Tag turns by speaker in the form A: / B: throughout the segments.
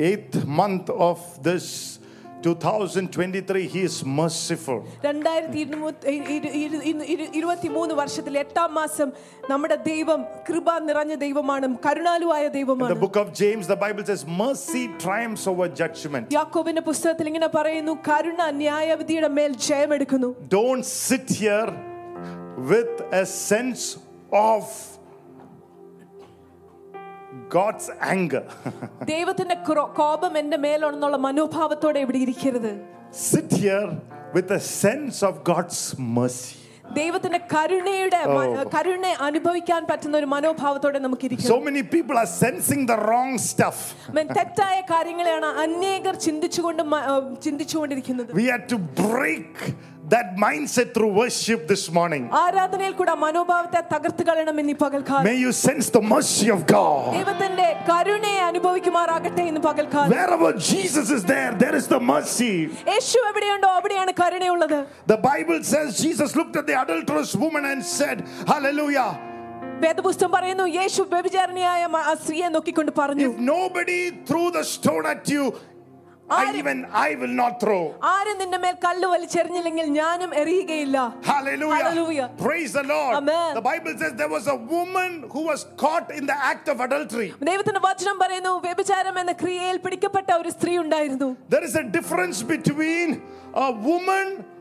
A: eighth month of this 2023, He is merciful.
B: രണ്ടായിരത്തി ഇരുപത്തി- ഇരു- ഇരു- ഇരു- ഇരു- ഇരുപത്തിമൂന്ന് വർഷത്തിൽ എട്ടാം മാസം നമ്മുടെ ദൈവം കൃപ നിറഞ്ഞ ദൈവമാണ് കരുണാലുവായ
A: In the
B: ദൈവമാണ്
A: book of James, the Bible says, Mercy triumphs over judgment.
B: യാക്കോബിന്റെ പുസ്തകത്തിൽ ഇങ്ങനെ പറയുന്നു കരുണ ന്യായവിധിയുടെ മേൽ ജയമെടുക്കുന്നു
A: Don't sit here with a sense of God's anger.
B: ദൈവത്തിന്റെ ക്രോ- കോപം എന്റെ മേലാണെന്നുള്ള മനോഭാവത്തോടെ ഇവിടെ ഇരിക്കരുത്
A: sit here with a sense of God's mercy.
B: ദൈവത്തിന്റെ കരുണയുടെ മ- കരുണ അനുഭവിക്കാൻ പറ്റുന്ന ഒരു മനോഭാവത്തോടെ നമുക്ക് ഇരിക്കാം
A: So many people are sensing the wrong stuff.
B: തെറ്റായ കാര്യങ്ങളെയാണ് അനേകർ ചിന്തിച്ചുകൊണ്ട് മ- ആ, ചിന്തിച്ചുകൊണ്ടിരിക്കുന്നത്
A: We had to break that mindset through worship this morning.
B: ആരാധനയിൽ കൂടെ ആ മനോഭാവത്തെ തകർത്ത് കളയണം ഇന്ന് ഈ പകൽക്കാലം
A: May you sense the mercy of God.
B: ദൈവത്തിന്റെ കരുണയെ അനുഭവിക്കുമാറാകട്ടെ ഇന്ന് പകൽക്കാലം
A: Wherever Jesus is there, there is the mercy.
B: യേശു എവിടെയുണ്ടോ അവിടെയാണ് കരുണയുള്ളത്
A: The Bible says Jesus looked at the adulterous woman and said, Hallelujah.
B: വേദപുസ്തകം പറയുന്നു യേശു വ്യഭിചാരണിയായ മ- ആ സ്ത്രീയെ നോക്കിക്കൊണ്ട് പറഞ്ഞു
A: If nobody threw the stone at you, I,
B: Are-
A: even I will not throw.
B: ആരും നിന്റെ മേൽ കല്ല് വലിച്ചെറിഞ്ഞില്ലെങ്കിൽ ഞാനും എറിയുകയില്ല
A: Hallelujah.
B: Hallelujah.
A: Praise the Lord.
B: Amen.
A: The Bible says there was a woman who was caught in the act of adultery.
B: ദൈവത്തിന്റെ വചനം പറയുന്നു വ്യഭിചാരം എന്ന ക്രിയയിൽ പിടിക്കപ്പെട്ട ഒരു സ്ത്രീ ഉണ്ടായിരുന്നു
A: There is a difference between a woman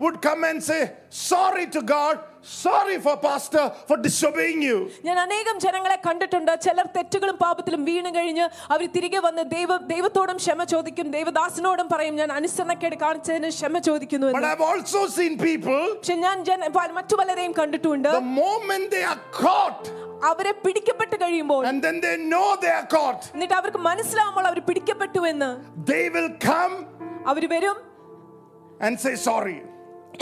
A: would come and say, Sorry to God, sorry for Pastor for disobeying you.
B: ഞാൻ അനേകം ജനങ്ങളെ കണ്ടിട്ടുണ്ട് ചിലർ തെറ്റുകളും പാപത്തിലും വീണ് കഴിഞ്ഞ് അവർ തിരികെ വന്ന് ദൈവ ദൈവത്തോടും ക്ഷമ ചോദിക്കും ദൈവദാസനോടും പറയും ഞാൻ അനുസരണക്കേട് കാണിച്ചതിന് ക്ഷമ ചോദിക്കുന്നു
A: But
B: എന്ന്
A: I've also seen people,
B: പക്ഷെ ഞാൻ ജന പ- മറ്റു പലരെയും കണ്ടിട്ടുണ്ട്
A: the moment they are caught,
B: അവരെ പിടിക്കപ്പെട്ട് കഴിയുമ്പോൾ
A: and then they know they are caught,
B: എന്നിട്ട് അവർക്ക് മനസ്സിലാവുമ്പോൾ അവർ പിടിക്കപ്പെട്ടു എന്ന്
A: they will come
B: അവർ വരും
A: and say sorry.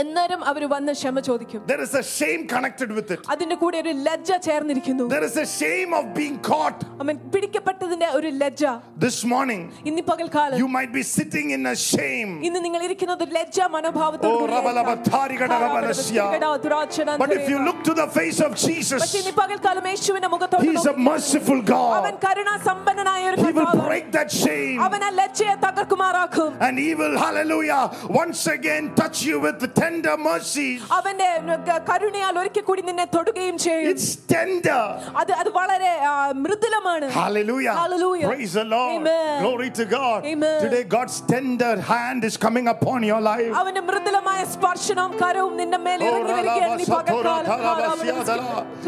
B: എന്നേരം അവർ വന്ന് ക്ഷമ ചോദിക്കും
A: There is a shame connected with it.
B: അതിന്റെ കൂടെ ഒരു ലജ്ജ ചേർന്നിരിക്കുന്നു
A: There is a shame of being caught.
B: അവൻ പിടിക്കപ്പെട്ടതിന്റെ ഒരു ലജ്ജ
A: This morning,
B: ഇന്ന് പകൽക്കാലം
A: you might be sitting in a shame.
B: ഇന്ന് നിങ്ങൾ ഇരിക്കുന്നത് ഒരു ലജ്ജ മനോഭാവത്തോട്
A: Oh,
B: കൂടിയായിരിക്കാം.
A: rabalabatarigada rabalasya.
B: ദുരാചന
A: But if you look to the face of
B: പക്ഷേ
A: Jesus,
B: ഇന്ന് പകൽക്കാലം യേശുവിന്റെ മുഖത്തോട്
A: He is a
B: നോക്കി
A: merciful
B: അവൻ
A: God.
B: കരുണാസമ്പന്നനായ ഒരു
A: He will
B: കർത്താവാണ്.
A: break that shame
B: അവൻ ആ ലജ്ജയെ തകർക്കുമാറാക്കും
A: and He will, hallelujah, once again touch you with the tender mercy.
B: അവന്റെ ക- കരുണയാൽ ഒരിക്കൽ കൂടി നിന്നെ തൊടുകയും ചെയ്യും
A: It's tender.
B: അത് അത് വളരെ ആ, മൃദുലമാണ്
A: Hallelujah.
B: Hallelujah.
A: Praise the Lord.
B: Amen.
A: Glory to God.
B: Amen.
A: Today, God's tender hand is coming upon your life.
B: അവന്റെ മൃദുലമായ സ്പർശനവും കരവും നിന്റെ മേൽ
A: Oh,
B: ഇറങ്ങി വരികയാണ് ഈ പകൽക്കാലം.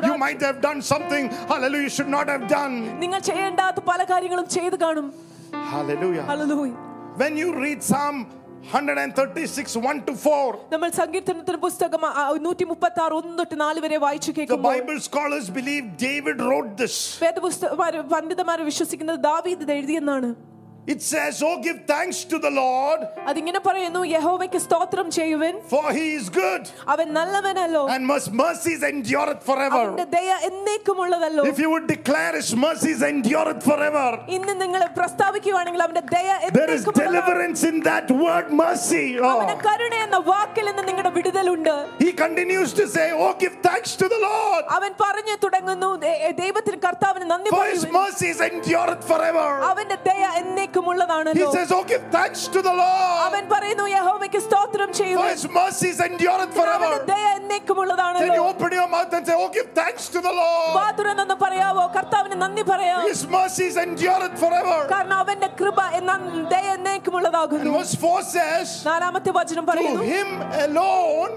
A: You might have done something, hallelujah, you should not have done.
B: നിങ്ങൾ ചെയ്യേണ്ടാത്ത പല കാര്യങ്ങളും ചെയ്തു കാണും
A: Hallelujah.
B: Hallelujah
A: When you read Psalm 136, 1 to 4,
B: നമ്മൾ സങ്കീർത്തനത്തിന്റെ പുസ്തകം നൂറ്റി മുപ്പത്തി ആറ് ഒന്ന് തൊട്ട് നാല് വരെ വായിച്ചു
A: the
B: കേൾക്കുമ്പോൾ
A: Bible scholars believe David wrote this.
B: വേദപുസ്തകന്മാര് പണ്ഡിതന്മാർ വിശ്വസിക്കുന്നത് ദാവീദ് ഇത് എഴുതിയെന്നാണ്
A: It says, Oh, give thanks to the Lord,
B: അതിങ്ങനെ പറയുന്നു യഹോവയ്ക്ക് സ്തോത്രം ചെയ്യുവൻ
A: for he is good,
B: അവൻ നല്ലവനല്ലോ
A: and his mercies endureth forever.
B: അവന്റെ ദയ എന്നേക്കുമുള്ളതല്ലോ
A: If you would declare his mercies endureth forever,
B: ഇന്ന് നിങ്ങൾ പ്രസ്താവിക്കുകയാണെങ്കിൽ അവന്റെ ദയ
A: there is
B: എന്നേക്കുമുള്ളതാണ്.
A: deliverance in that word mercy.
B: അവന്റെ
A: Oh.
B: കരുണ എന്ന വാക്കിൽ നിന്ന് നിങ്ങളുടെ വിടുതലുണ്ട്
A: He continues to say, Oh, give thanks to the Lord,
B: അവൻ പറഞ്ഞു തുടങ്ങുന്നു ദേ- ദൈവത്തിന് കർത്താവിന് നന്ദി
A: for his
B: പറയുവിൻ.
A: mercies endureth forever.
B: അവന്റെ ദയ എന്നേക്കുമുള്ളതാണല്ലോ
A: He says, Oh, give thanks to the Lord,
B: അവൻ പറയുന്നു യഹോവയ്ക്ക് സ്തോത്രം
A: for
B: ചെയ്യുവിൻ
A: his mercies endureth
B: അവന്റെ
A: forever.
B: ദയ
A: Then
B: എന്നേക്കുമുള്ളതാണല്ലോ
A: you open your mouth and say, Oh, give thanks to the Lord.
B: വാ തുറന്നൊന്ന് പറയാവോ കർത്താവിന് നന്ദി പറയാം
A: His mercies endureth forever.
B: കാരണം അവന്റെ കൃപ എന്ന ദയ
A: And
B: എന്നേക്കുമുള്ളതാകുന്നു
A: verse 4 says,
B: നാലാമത്തെ വചനം
A: To
B: പറയുന്നു
A: him alone,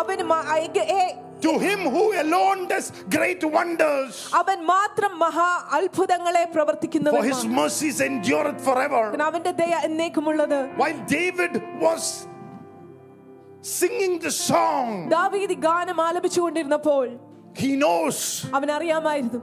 B: അവന് മ- ഐക- ഏ-
A: to him who alone does great wonders,
B: അവൻ മാത്രം മഹാ അത്ഭുതങ്ങളെ
A: for his
B: പ്രവർത്തിക്കുന്നവൻ
A: mercies endureth forever.
B: അവന്റെ ദയ എന്നേക്കുമുള്ളത്
A: While David was singing the song,
B: ദാവീദ് ഈ ഗാനം ആലപിച്ചുകൊണ്ടിരുന്നപ്പോൾ
A: he knows
B: അവൻ അറിയാമായിരുന്നു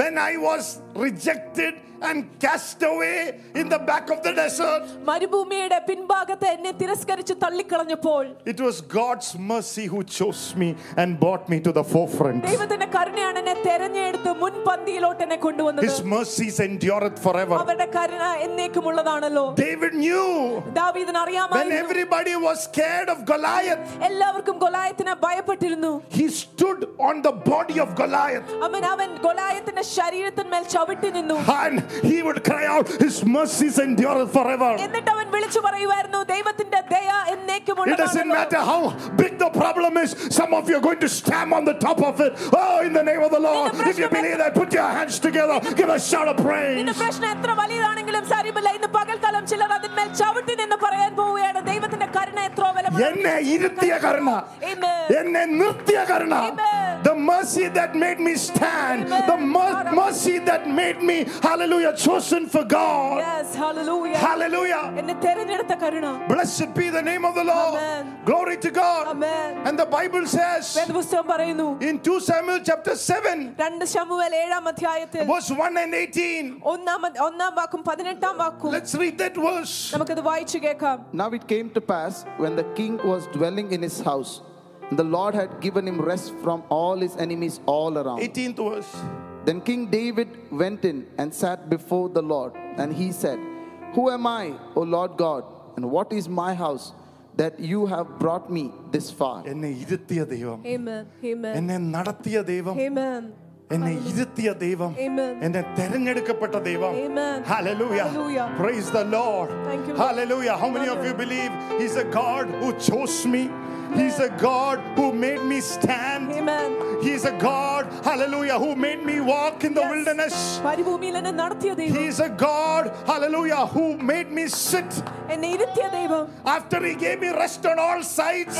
A: when I was rejected and cast away in the back of the desert.
B: മരുഭൂമിയുടെ പിൻഭാഗത്ത് എന്നെ തിരസ്കരിച്ച് തള്ളിക്കളഞ്ഞപ്പോൾ
A: It was God's mercy who chose me and brought me to the forefront.
B: ദൈവത്തിന്റെ കരുണയാണ് എന്നെ തെരഞ്ഞെടുത്ത് മുൻപന്തിയിലോട്ട് എന്നെ കൊണ്ടുവന്നത്
A: His mercies endureth forever.
B: അവരുടെ കരുണ എന്നേക്കുമുള്ളതാണല്ലോ
A: David knew
B: ദാവീദിന്
A: when
B: അറിയാമായിരുന്നു
A: everybody was scared of Goliath,
B: എല്ലാവർക്കും ഗൊലായത്തിനെ ഭയപ്പെട്ടിരുന്നു
A: he stood on the body of Goliath
B: അവൻ അവൻ ഗൊലായത്തിന്റെ ശരീരത്തിന്മേൽ ചവിട്ടി നിന്നു
A: and he would cry out, His mercies endureth forever.
B: എന്നിട്ട് അവൻ വിളിച്ചു പറയുമായിരുന്നു ദൈവത്തിന്റെ ദയ
A: It doesn't
B: എന്നേക്കുമുള്ളതാണല്ലോ
A: matter how big the problem is, some of you are going to stamp on the top of it. Oh, in the name of the Lord. If you believe that, put your hands together, give a shout of praise.
B: നിന്റെ പ്രശ്നം എത്ര വലിയതാണെങ്കിലും സാരിമില്ല ഇന്ന് പകൽക്കാലം ചിലർ അതിന്മേൽ ചവിട്ടി നിന്ന് പറയാൻ പോവുകയാണ് ദൈവത്തിന്റെ കരുണ എത്ര
A: എന്നെ ഇരുത്തിയ കരുണ എന്നെ നിർത്തിയ കരുണ the mercy that made me stand the mer- mercy that made me hallelujah Hallelujah. Chosen for God.
B: Yes. Hallelujah. Hallelujah.
A: Blessed be the name of the Lord.
B: Amen.
A: Glory to God.
B: Amen.
A: And the Bible says in 2 Samuel chapter 7, verse 1 and 18. Let's read that verse.
C: Now it came to pass when the king was dwelling in his house, the Lord had given him rest from all his enemies all around.
A: 18th verse.
C: Then King David went in and sat before the Lord, and he said, Who am I, O Lord God, and what is my house that you have brought me this far?
A: എന്നെ ഇരുത്തിയ ദൈവം
B: Amen. Amen.
A: എന്നെ നടത്തിയ ദൈവം
B: Amen.
A: എന്നെ ഇരുത്തിയ ദൈവം
B: Amen.
A: എന്നെ തെരഞ്ഞെടുക്കപ്പെട്ട ദൈവം
B: Amen.
A: Hallelujah.
B: Hallelujah.
A: Praise the Lord.
B: Thank you, Lord.
A: Hallelujah. How many of you
B: Amen.
A: believe He's a God who chose me? He's a God who made me stand.
B: Amen.
A: He's a God, hallelujah, who made me walk in the
B: Yes.
A: wilderness.
B: പരിഭൂമിയിൽ എന്നെ നടത്തിയ ദൈവം
A: He's a God, hallelujah, who made me sit
B: എന്നെ ഇരുത്തിയ ദൈവം
A: after He gave me rest on all sides.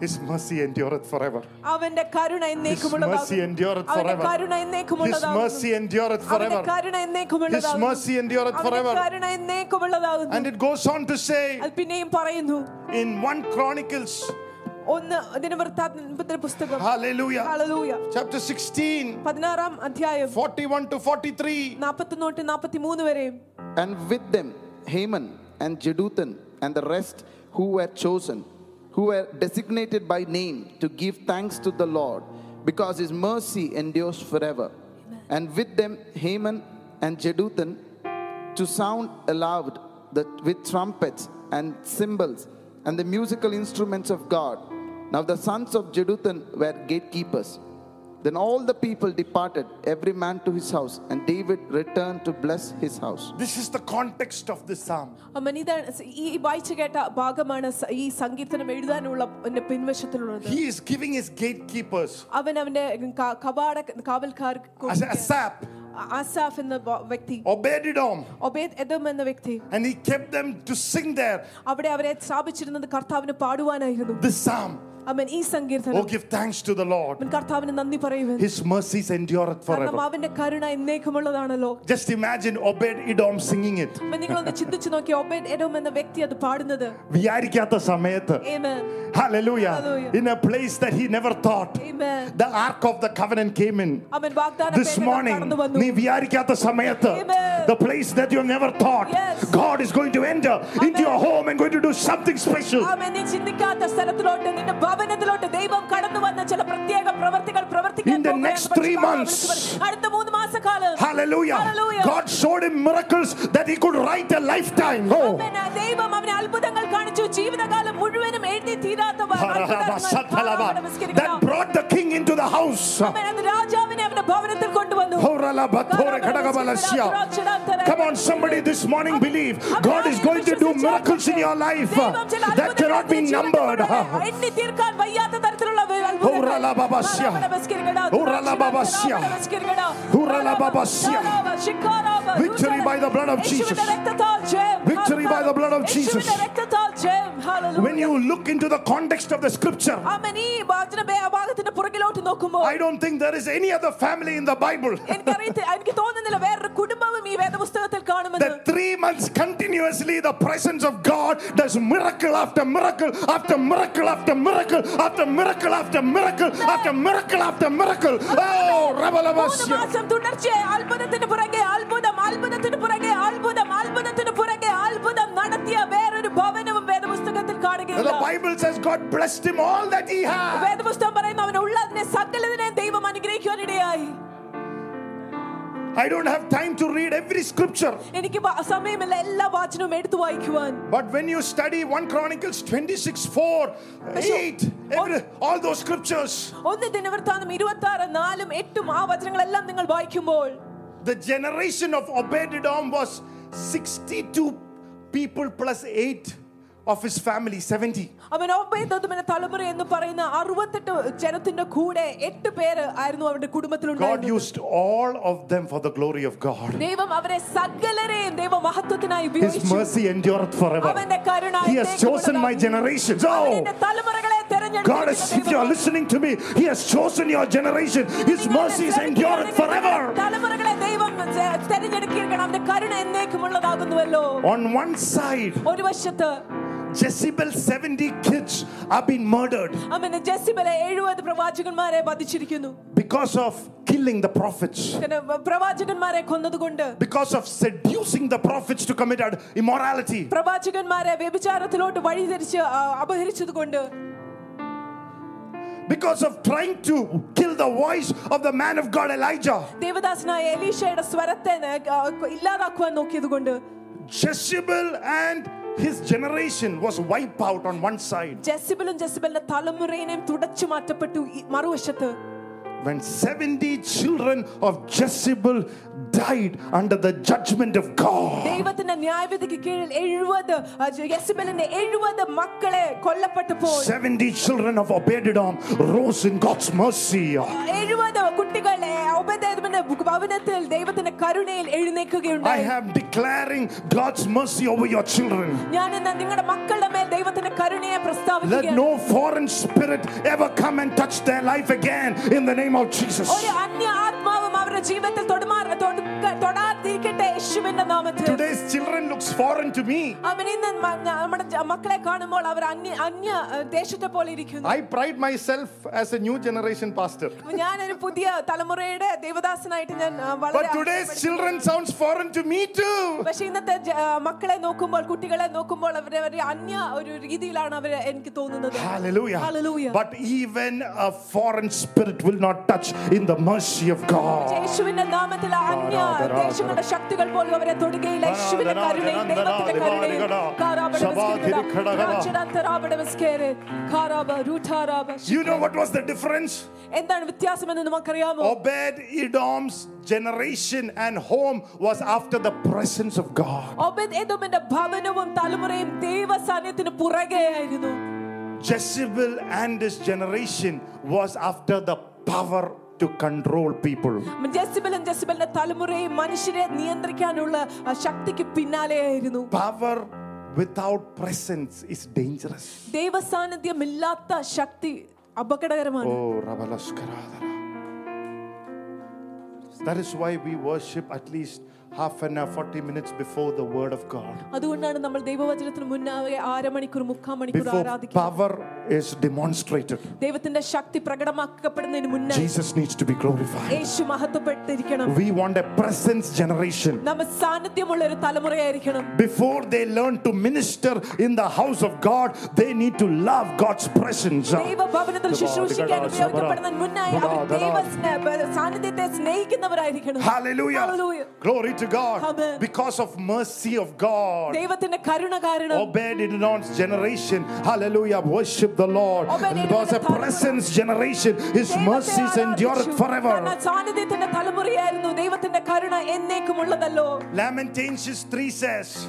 A: His mercy endureth forever.
B: His
A: mercy endureth forever. His mercy endureth forever. His mercy endureth forever. And it goes on to say In 1 Chronicles Hallelujah.
B: ദിനവൃത്താന്തത്തിന്റെ
A: പുസ്തകം 16 41 to 43
C: And with them Heman and Jeduthun and the rest who were chosen who were designated by name to give thanks to the Lord, because his mercy endures forever. And with them Heman and Jeduthun to sound aloud the, with trumpets and cymbals and the musical instruments of God. Now the sons of Jeduthun were gatekeepers. Then all the people departed, every man to his house, and David returned to bless his house.
A: This is the context of this psalm. He is giving his gatekeepers. As Asaph.
B: Asaph എന്ന വ്യക്തി
A: Obededom
B: Obed Edom
A: and he kept them to sing there this psalm
B: അവൻ ഈ
A: Oh,
B: സങ്കീർത്തനം
A: give thanks to the Lord.
B: അവൻ കർത്താവിന് നന്ദി പറയുവൻ
A: His mercies endureth
B: കാരണം
A: forever.
B: അവന്റെ കരുണ എന്നേക്കുമുള്ളതാണല്ലോ
A: Just imagine Obed Edom singing it.
B: അപ്പൊ നിങ്ങളൊന്ന് ചിന്തിച്ചു നോക്കി ഒബേദ് എഡോം എന്ന വ്യക്തി അത് പാടുന്നത്
A: വിചാരിക്കാത്ത സമയത്ത്
B: Amen.
A: Hallelujah.
B: Hallelujah.
A: In a place that he never thought.
B: Amen.
A: The ark of the covenant came in.
B: അവൻ വാഗ്ദാന
A: This
B: പേടകം
A: morning,
B: കടന്നു വന്നു.
A: നീ വിചാരിക്കാത്ത സമയത്ത്
B: Amen.
A: the place that you never thought
B: Yes.
A: God is going to enter into your home and going to do something special.
B: ആമേൻ. നീ ചിന്തിക്കാത്ത സ്ഥലത്തിലോട്ട് നിന്റെ ഭവനത്തിലോട്ട് ദൈവം കടന്നു വന്ന ചില പ്രത്യേക പ്രവർത്തികൾ പ്രവർത്തിക്കാൻ
A: In the
B: പോകുകയാണ്.
A: next
B: പക്ഷേ
A: three
B: ബാബ
A: months.
B: വിളിച്ചു പറഞ്ഞു, അടുത്ത മൂന്ന് മാസക്കാലം
A: Hallelujah.
B: Hallelujah.
A: God showed him miracles that he could write a lifetime. Oh.
B: ആമേൻ. ആ ദൈവം അവന് അത്ഭുതങ്ങൾ കാണിച്ചു ജീവിതകാലം മുഴുവനും എഴുതി തീരാത്ത വ- അത്ഭുതങ്ങൾ.
A: That brought the king into the house. Come on, somebody this morning believe God is going to do miracles in your life that cannot be numbered. Victory by the blood of Jesus Victory by the blood of Jesus. When you look into the context of the scripture,
B: ഭാഗത്തിന്റെ പുറകിലോട്ട് നോക്കുമ്പോൾ
A: I don't think there is any other family in the Bible
B: എനിക്കറിയത്തി എനിക്ക് തോന്നുന്നില്ല വേറൊരു കുടുംബവും ഈ വേദപുസ്തകത്തിൽ കാണുമെന്ന്
A: that three months continuously, the presence of God does miracle after miracle after miracle after miracle after miracle after miracle after miracle after miracle. Oh,
B: മൂന്ന്
A: Rabalabasya.
B: മാസം തുടർച്ചയായി അത്ഭുതത്തിന് പുറകെ അത്ഭുതം അത്ഭുതത്തിന് പുറകെ അത്ഭുതം അത്ഭുതത്തിന് പുറകെ അത്ഭുതം നടത്തിയ വേറൊരു ഭവനവും വേദപുസ്തകത്തിൽ
A: the bible says god blessed him all that he had I don't have time to read every scripture. But when you study 1 Chronicles 26:4, 8, every, all those scriptures. the generation of Obed Edom was 62 people plus 8 of his family, 70.
B: അവൻ ഒബേദോമിന്റെ തലമുറ എന്ന് പറയുന്ന അറുപത്തെട്ട് ജനത്തിന്റെ കൂടെ എട്ട് പേര് ആയിരുന്നു അവരുടെ
A: God
B: കുടുംബത്തിലുണ്ടായിരുന്നത്
A: used all of them for the glory of God.
B: ദൈവം അവരെ സകലരെയും ദൈവ മഹത്വത്തിനായി
A: His
B: ഉപയോഗിച്ചു
A: mercy endureth forever.
B: അവന്റെ കരുണ
A: He has chosen my generations.
B: അവൻ
A: Oh,
B: എന്റെ തലമുറകളെ
A: God, is, if you are listening to me, He has chosen your generation. His mercies endureth forever.
B: തലമുറകളെ ദൈവം തെരഞ്ഞെടുക്കിയിരിക്കണം അവന്റെ കരുണ എന്നേക്കുമുള്ളതാകുന്നുവല്ലോ
A: On one side,
B: ഒരു വശത്ത്
A: Jezebel's 70 kids are being murdered
B: അവന്റെ ജെസിബലെ എഴുപത് പ്രവാചകന്മാരെ വധിച്ചിരിക്കുന്നു
A: because of killing the prophets,
B: പിന്നെ പ്രവാചകന്മാരെ കൊന്നതുകൊണ്ട്
A: because of seducing the prophets to commit ad- immorality.
B: പ്രവാചകന്മാരെ വ്യഭിചാരത്തിലോട്ട് വഴിതിരിച്ച് ആ, അപഹരിച്ചതുകൊണ്ട്
A: Because of trying to kill the voice of the man of God Elijah,
B: ദേവദാസനായ എലീഷയുടെ സ്വരത്തെ ന- ആ, ഇല്ലാതാക്കുവാൻ നോക്കിയതുകൊണ്ട്
A: Jezebel and his generation was wiped out on one side.
B: ജെസിബലും ജെസിബലിന്റെ തലമുറയിനെയും തുടച്ചു മാറ്റപ്പെട്ടു ഈ മറുവശത്ത്
A: when 70 children of Jezebel died under the judgment of God. Seventy children of Obed Edom rose in God's mercy. I am declaring God's mercy over your children. Let no foreign spirit ever come and touch their life again in the name of Jesus.
B: ഒരു അന്യ ആത്മാവും അവരുടെ ജീവിതത്തിൽ തൊടുമാ- തൊടു- തൊടാതിരിക്കട്ടെ യേശുവിന്റെ നാമത്തിൽ
A: Today's children looks foreign to me.
B: അവൻ ഇന്ന് മ- നമ്മുടെ ജ- മക്കളെ കാണുമ്പോൾ അവർ അന്യ അന്യ ഏഹ്, ദേശത്തെ പോലെ ഇരിക്കുന്നു
A: I pride myself as a new generation pastor.
B: ഞാനൊരു പുതിയ തലമുറയുടെ ദേവദാസനായിട്ട് ഞാൻ ആ, വളരെ
A: But today's children sounds foreign to me too.
B: പക്ഷെ ഇന്നത്തെ ജ- ആ, മക്കളെ നോക്കുമ്പോൾ കുട്ടികളെ നോക്കുമ്പോൾ അവരെ ഒരു അന്യ ഒരു രീതിയിലാണ് അവർ എനിക്ക് തോന്നുന്നത്
A: Hallelujah.
B: Hallelujah.
A: But even a foreign spirit will not touch in the mercy of God.
B: യേശുവിന്റെ നാമത്തിൽ ആ അന്യ ദേശങ്ങളുടെ ശക്തികൾ പോലും അവരെ തൊടുകയില്ല യേശുവിന്റെ കരുണയും ദൈവത്തിന്റെ കരുണയും കാരാബട വിസ്കിരിക്കട, രാജടാന്തരാബട വിസ്കേരെ, കാരാബ, രൂഢാരാബ,
A: You know what was the difference?
B: എന്താണ് വ്യത്യാസമെന്ന് നമുക്കറിയാമോ
A: Obed Edom's generation and home was after the presence of God.
B: Obed എദോമിന്റെ ഭവനവും തലമുറയും ദൈവ സാന്നിധ്യത്തിന് പുറകെയായിരുന്നു
A: Jezebel and his generation was after the power to control people.
B: ജെസിബലും ജെസിബലിന്റെ തലമുറയും മനുഷ്യരെ നിയന്ത്രിക്കാനുള്ള ആ ശക്തിക്ക് പിന്നാലെയായിരുന്നു
A: Power without presence is dangerous.
B: ദൈവ സാന്നിധ്യമില്ലാത്ത ശക്തി അപകടകരമാണ്
A: Oh, Rabalaskaradara. That is why we worship at least half an hour, 40 minutes before the word of God.
B: അതുകൊണ്ടാണ് നമ്മൾ ദൈവവചനത്തിന് മുന്നാകെ അരമണിക്കൂർ മുക്കാൽ മണിക്കൂർ
A: Before
B: ആരാധിക്കുന്നത്
A: power is demonstrated,
B: ദൈവത്തിന്റെ ശക്തി പ്രകടമാക്കപ്പെടുന്നതിന് മുന്നേ
A: Jesus needs to be glorified.
B: Yeshu മഹത്വപ്പെട്ടിരിക്കണം
A: We want a presence generation.
B: നമ്മ സാന്നിധ്യമുള്ള ഒരു തലമുറയായിരിക്കണം
A: Before they learn to minister in the house of God, they need to love God's presence.
B: ദൈവഭവനത്തിൽ ശുശ്രൂഷിക്കാൻ ഉപയോഗിക്കപ്പെടുന്നതിന് മുന്നായി അവർ ദൈവ സ്നേ- സാന്നിധ്യത്തെ സ്നേഹിക്കുന്നവരായിരിക്കണം
A: Hallelujah.
B: Hallelujah.
A: to God because of mercy of God. Obed Edom's generation. Hallelujah. Worship the Lord. Because
B: of
A: presence generation. His mercies
B: endured
A: forever. Lamentations 3 says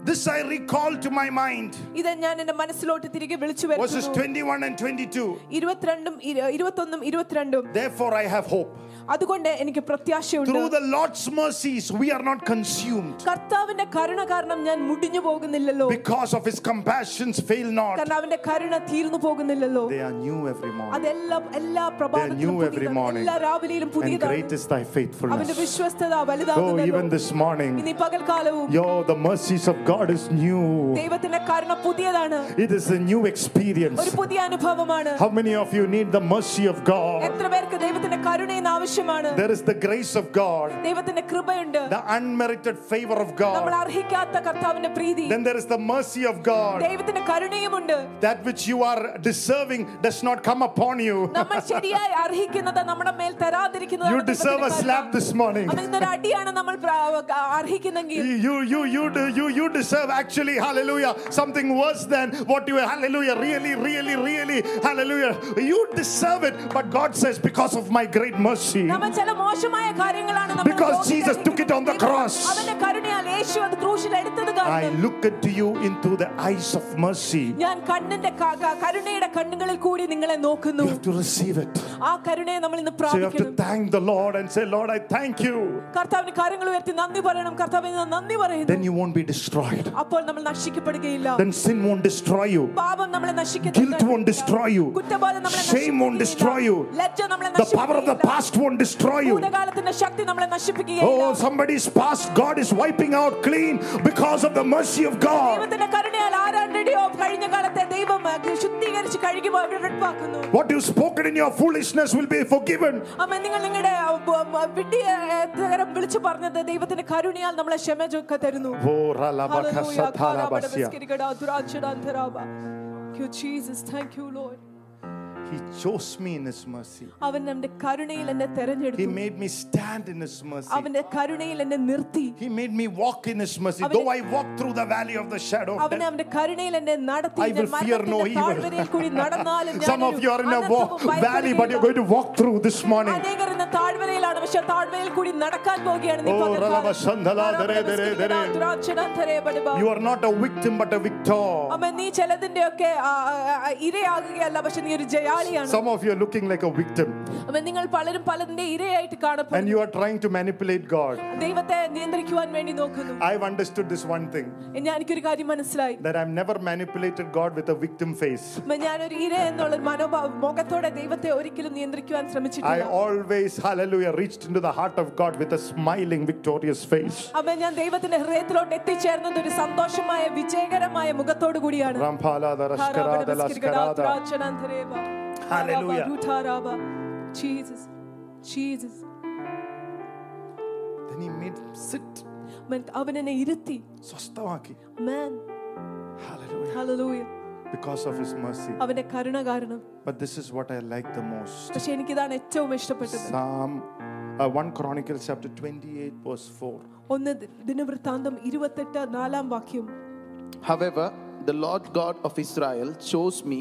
B: വിലാപങ്ങളുടെ പുസ്തകം മൂന്നാം അധ്യായം പറയുന്നു
A: This I recall to my mind.
B: ഇത് ഞാൻ എന്റെ മനസ്സിലോട്ട് തിരികെ വിളിച്ചു
A: Verses
B: വരുന്നു
A: 21 and 22.
B: ഇരുപത്തിരണ്ടും ഇരു- ഇരുപത്തൊന്നും ഇരുപത്തിരണ്ടും
A: Therefore, I have hope.
B: അതുകൊണ്ട് എനിക്ക് പ്രത്യാശയുണ്ട്
A: Through the Lord's mercies, we are not consumed.
B: കർത്താവിന്റെ കരുണ കാരണം ഞാൻ മുടിഞ്ഞു പോകുന്നില്ലല്ലോ
A: Because of his compassions, fail not.
B: കാരണം അവന്റെ കരുണ തീർന്നു പോകുന്നില്ലല്ലോ
A: They are new every morning.
B: അതെല്ലാം എല്ലാ
A: They are
B: പ്രഭാതത്തിലും
A: new every
B: പുതിയതാണ്.
A: morning.
B: എല്ലാ രാവിലെയും
A: And
B: പുതിയതാണ്
A: great is thy
B: അവന്റെ
A: faithfulness.
B: വിശ്വസ്തത
A: Oh, even
B: വലുതാകുന്നു
A: this morning,
B: ഇനി പകൽക്കാലവും
A: yo, the mercies of God is new.
B: ദൈവത്തിന്റെ കരുണ പുതിയതാണ്
A: It is a new experience.
B: ഒരു പുതിയ അനുഭവമാണ്
A: How many of you need the mercy of God?
B: എത്ര പേർക്ക് ദൈവത്തിന്റെ കരുണയെന്ന് ആവശ്യമാണ്
A: There is the grace of God,
B: ദൈവത്തിന്റെ കൃപയുണ്ട്
A: the unmerited favor of
B: നമ്മൾ
A: God.
B: അർഹിക്കാത്ത കർത്താവിന്റെ പ്രീതി
A: Then there is the mercy of God.
B: ദൈവത്തിന്റെ കരുണയുമുണ്ട്
A: That which you are deserving does not come upon you.
B: നമ്മൾ ശരിയായി അർഹിക്കുന്നത് നമ്മുടെ മേൽ തരാതിരിക്കുന്നത്
A: You deserve a slap this morning.
B: ഇന്നൊരു അടിയാണ് നമ്മൾ പ്ര- അർഹിക്കുന്നെങ്കിൽ
A: You, you, you, do- you, you deserve actually, hallelujah, something worse than what you, hallelujah, really, really, really, hallelujah. You deserve it, but God says, because of my great mercy,
B: നമ്മൾ ചില മോശമായ കാര്യങ്ങളാണ് നമ്മൾ
A: Because
B: യോഗ്യത
A: Jesus took it on the cross.
B: അവന്റെ കരുണയാൽ യേശു അത് ക്രൂശിൽ എടുത്തത്
A: I
B: കാരണം
A: look into you into the eyes of mercy.
B: ഞാൻ കണ്ണിന്റെ ക- ക- കരുണയുടെ കണ്ണുകളിൽ കൂടി നിങ്ങളെ നോക്കുന്നു
A: You have to receive it.
B: ആ കരുണയെ നമ്മൾ ഇന്ന്
A: So you have to
B: പ്രാപിക്കണം
A: thank the Lord and say, Lord, I thank you.
B: കർത്താവിന് കാര്യങ്ങൾ ഉയർത്തി നന്ദി പറയണം കർത്താവിന് ഞാൻ നന്ദി പറയുന്നു
A: Then you won't be destroyed.
B: അപ്പോൾ നമ്മൾ നശിക്കപ്പെടുകയില്ല
A: Then sin won't destroy you.
B: പാപം നമ്മളെ നശിക്കത്തില്ല
A: Guilt won't destroy you.
B: കുറ്റബോധം നമ്മളെ
A: Shame won't destroy you.
B: നശിപ്പിക്കുകയില്ല. ലജ്ജ നമ്മളെ
A: The power of the
B: നശിപ്പിക്കുകയില്ല.
A: past won't destroy you.
B: ഭൂതകാലത്തിന്റെ ശക്തി നമ്മളെ നശിപ്പിക്കുകയില്ല
A: Oh, somebody's past, God is wiping out clean because of the mercy of God.
B: ദൈവത്തിന്റെ കരുണയാൽ ആരാണ്ടടിയോ
A: What you've spoken in your foolishness will be forgiven. Oh,
B: Thank you, Jesus. Thank you, Lord.
A: He chose me in His mercy.
B: അവൻ നമ്മുടെ കരുണയിൽ എന്നെ
A: He
B: തെരഞ്ഞെടുത്തു
A: made me stand in His mercy.
B: അവന്റെ കരുണയിൽ എന്നെ നിർത്തി
A: He made me walk in His mercy.
B: അവനെ-
A: Though I walk through the valley of the shadow of
B: അവനെ
A: death,
B: അവന്റെ കരുണയിൽ എന്നെ നടത്തി
A: I
B: ഞാൻ
A: will fear no
B: മരണത്തിന്റെ
A: evil.
B: താഴ്വരയിൽ കൂടി നടന്നാലും ഞാൻ
A: Some of
B: ഒരു
A: you are in a wa-
B: അനർത്ഥവും
A: valley, but you're
B: ഭയപ്പെടുകയില്ല.
A: going to walk through this morning.
B: അനേകർ ഇന്ന് താഴ്വരയിലാണ് പക്ഷെ താഴ്വരയിൽ കൂടി നടക്കാൻ പോവുകയാണ് നീ
A: Oh,
B: പകൽക്കാലം.
A: റലബശന്ധല ദരെ ദരെ ദരെ.
B: ദുരാക്ഷരാന്തരേ ബഡബ.
A: You are not a victim, but a victor.
B: അമ്മ നീ ചിലതിന്റെ ഒക്കെ ഇരയാകുകയല്ല പക്ഷെ നീ ഒരു ജയാളിയാണ്
A: Some of you are looking like a victim,
B: അമ്മ നിങ്ങൾ പലരും പലതിന്റെ ഇരയായിട്ട്
A: and
B: കാണപ്പെടുന്നു
A: you are trying to manipulate God.
B: ദൈവത്തെ നിയന്ത്രിക്കുവാൻ വേണ്ടി നോക്കുന്നു
A: I've understood this one thing
B: ഞാൻ എനിക്കൊരു കാര്യം മനസ്സിലായി
A: that I've never manipulated God with a victim face.
B: അമ്മ ഞാനൊരു ഇര എന്നുള്ള ഒരു മനോഭാവ മുഖത്തോടെ ദൈവത്തെ ഒരിക്കലും നിയന്ത്രിക്കുവാൻ
A: I
B: ശ്രമിച്ചിട്ടില്ല
A: always, hallelujah, reached into the heart of God with a smiling, victorious face.
B: അമ്മ ഞാൻ ദൈവത്തിന്റെ ഹൃദയത്തിലോട്ട് എത്തിച്ചേർന്നത് ഒരു സന്തോഷമായ വിജയകരമായ മുഖത്തോടു കൂടിയാണ്
A: Rampala da raskarada laskarada. Hallelujah.
B: Jesus, Jesus.
A: Then he made him sit.
B: അവൻ- അവൻ എന്നെ ഇരുത്തി
A: സ്വസ്ഥമാക്കി.
B: Man,
A: Hallelujah.
B: hallelujah.
A: Because of his mercy.
B: അവന്റെ കരുണ കാരണം
A: But this is what I like the most.
B: പക്ഷെ എനിക്കിതാണ് ഏറ്റവും ഇഷ്ടപ്പെട്ടത്
A: Psalm uh, 1 Chronicles chapter 28 verse 4.
B: ഒന്ന് ദി- ദിനവൃത്താന്തം ഇരുപത്തെട്ട് നാലാം വാക്യം
C: However, the Lord God of Israel chose me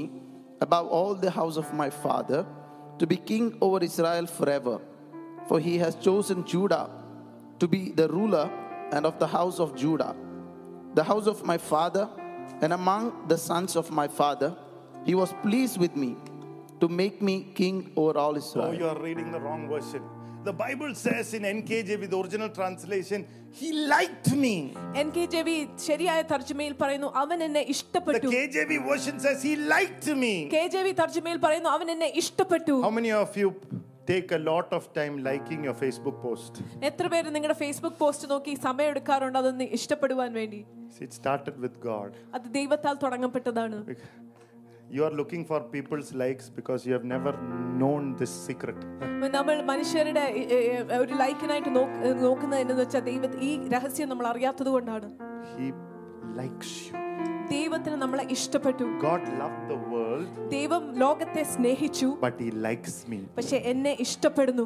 C: above all the house of my father to be king over Israel forever. For he has chosen Judah to be the ruler and of the house of Judah, the house of my father, and among the sons of my father, he was pleased with me to make me king over all Israel.
A: Oh, you are reading the wrong version. The Bible says in NKJV, the original translation, He liked me.
B: N K J V ശരിയായ തർജ്ജമയിൽ പറയുന്നു അവൻ എന്നെ
A: The
B: ഇഷ്ടപ്പെട്ടു
A: KJV version says, He liked me.
B: K J V തർജ്ജമയിൽ പറയുന്നു അവൻ എന്നെ ഇഷ്ടപ്പെട്ടു
A: How many of you take a lot of time liking your Facebook post?
B: എത്ര പേര് നിങ്ങളുടെ ഫേസ്ബുക്ക് പോസ്റ്റ് നോക്കി സമയം എടുക്കാറുണ്ട് അതൊന്ന് ഇഷ്ടപ്പെടുവാൻ വേണ്ടി
A: See, It started with God.
B: അത് ദൈവത്താൽ തുടങ്ങപ്പെട്ടതാണ്
A: You are looking for people's likes because you have never known this secret.
B: നമ്മൾ മനുഷ്യരുടെ എ, എ, എ, ഒരു ലൈക്കിനായിട്ട് നോക്കുന്നത് എന്ന് വെച്ചാൽ ദൈവ ഈ രഹസ്യം നമ്മൾ അറിയാത്തത് കൊണ്ടാണ്
A: He likes you.
B: ദൈവത്തിന് നമ്മളെ ഇഷ്ടപ്പെട്ടു
A: God loved the world,
B: ദൈവം ലോകത്തെ സ്നേഹിച്ചു
A: but He likes me.
B: പക്ഷെ എന്നെ ഇഷ്ടപ്പെടുന്നു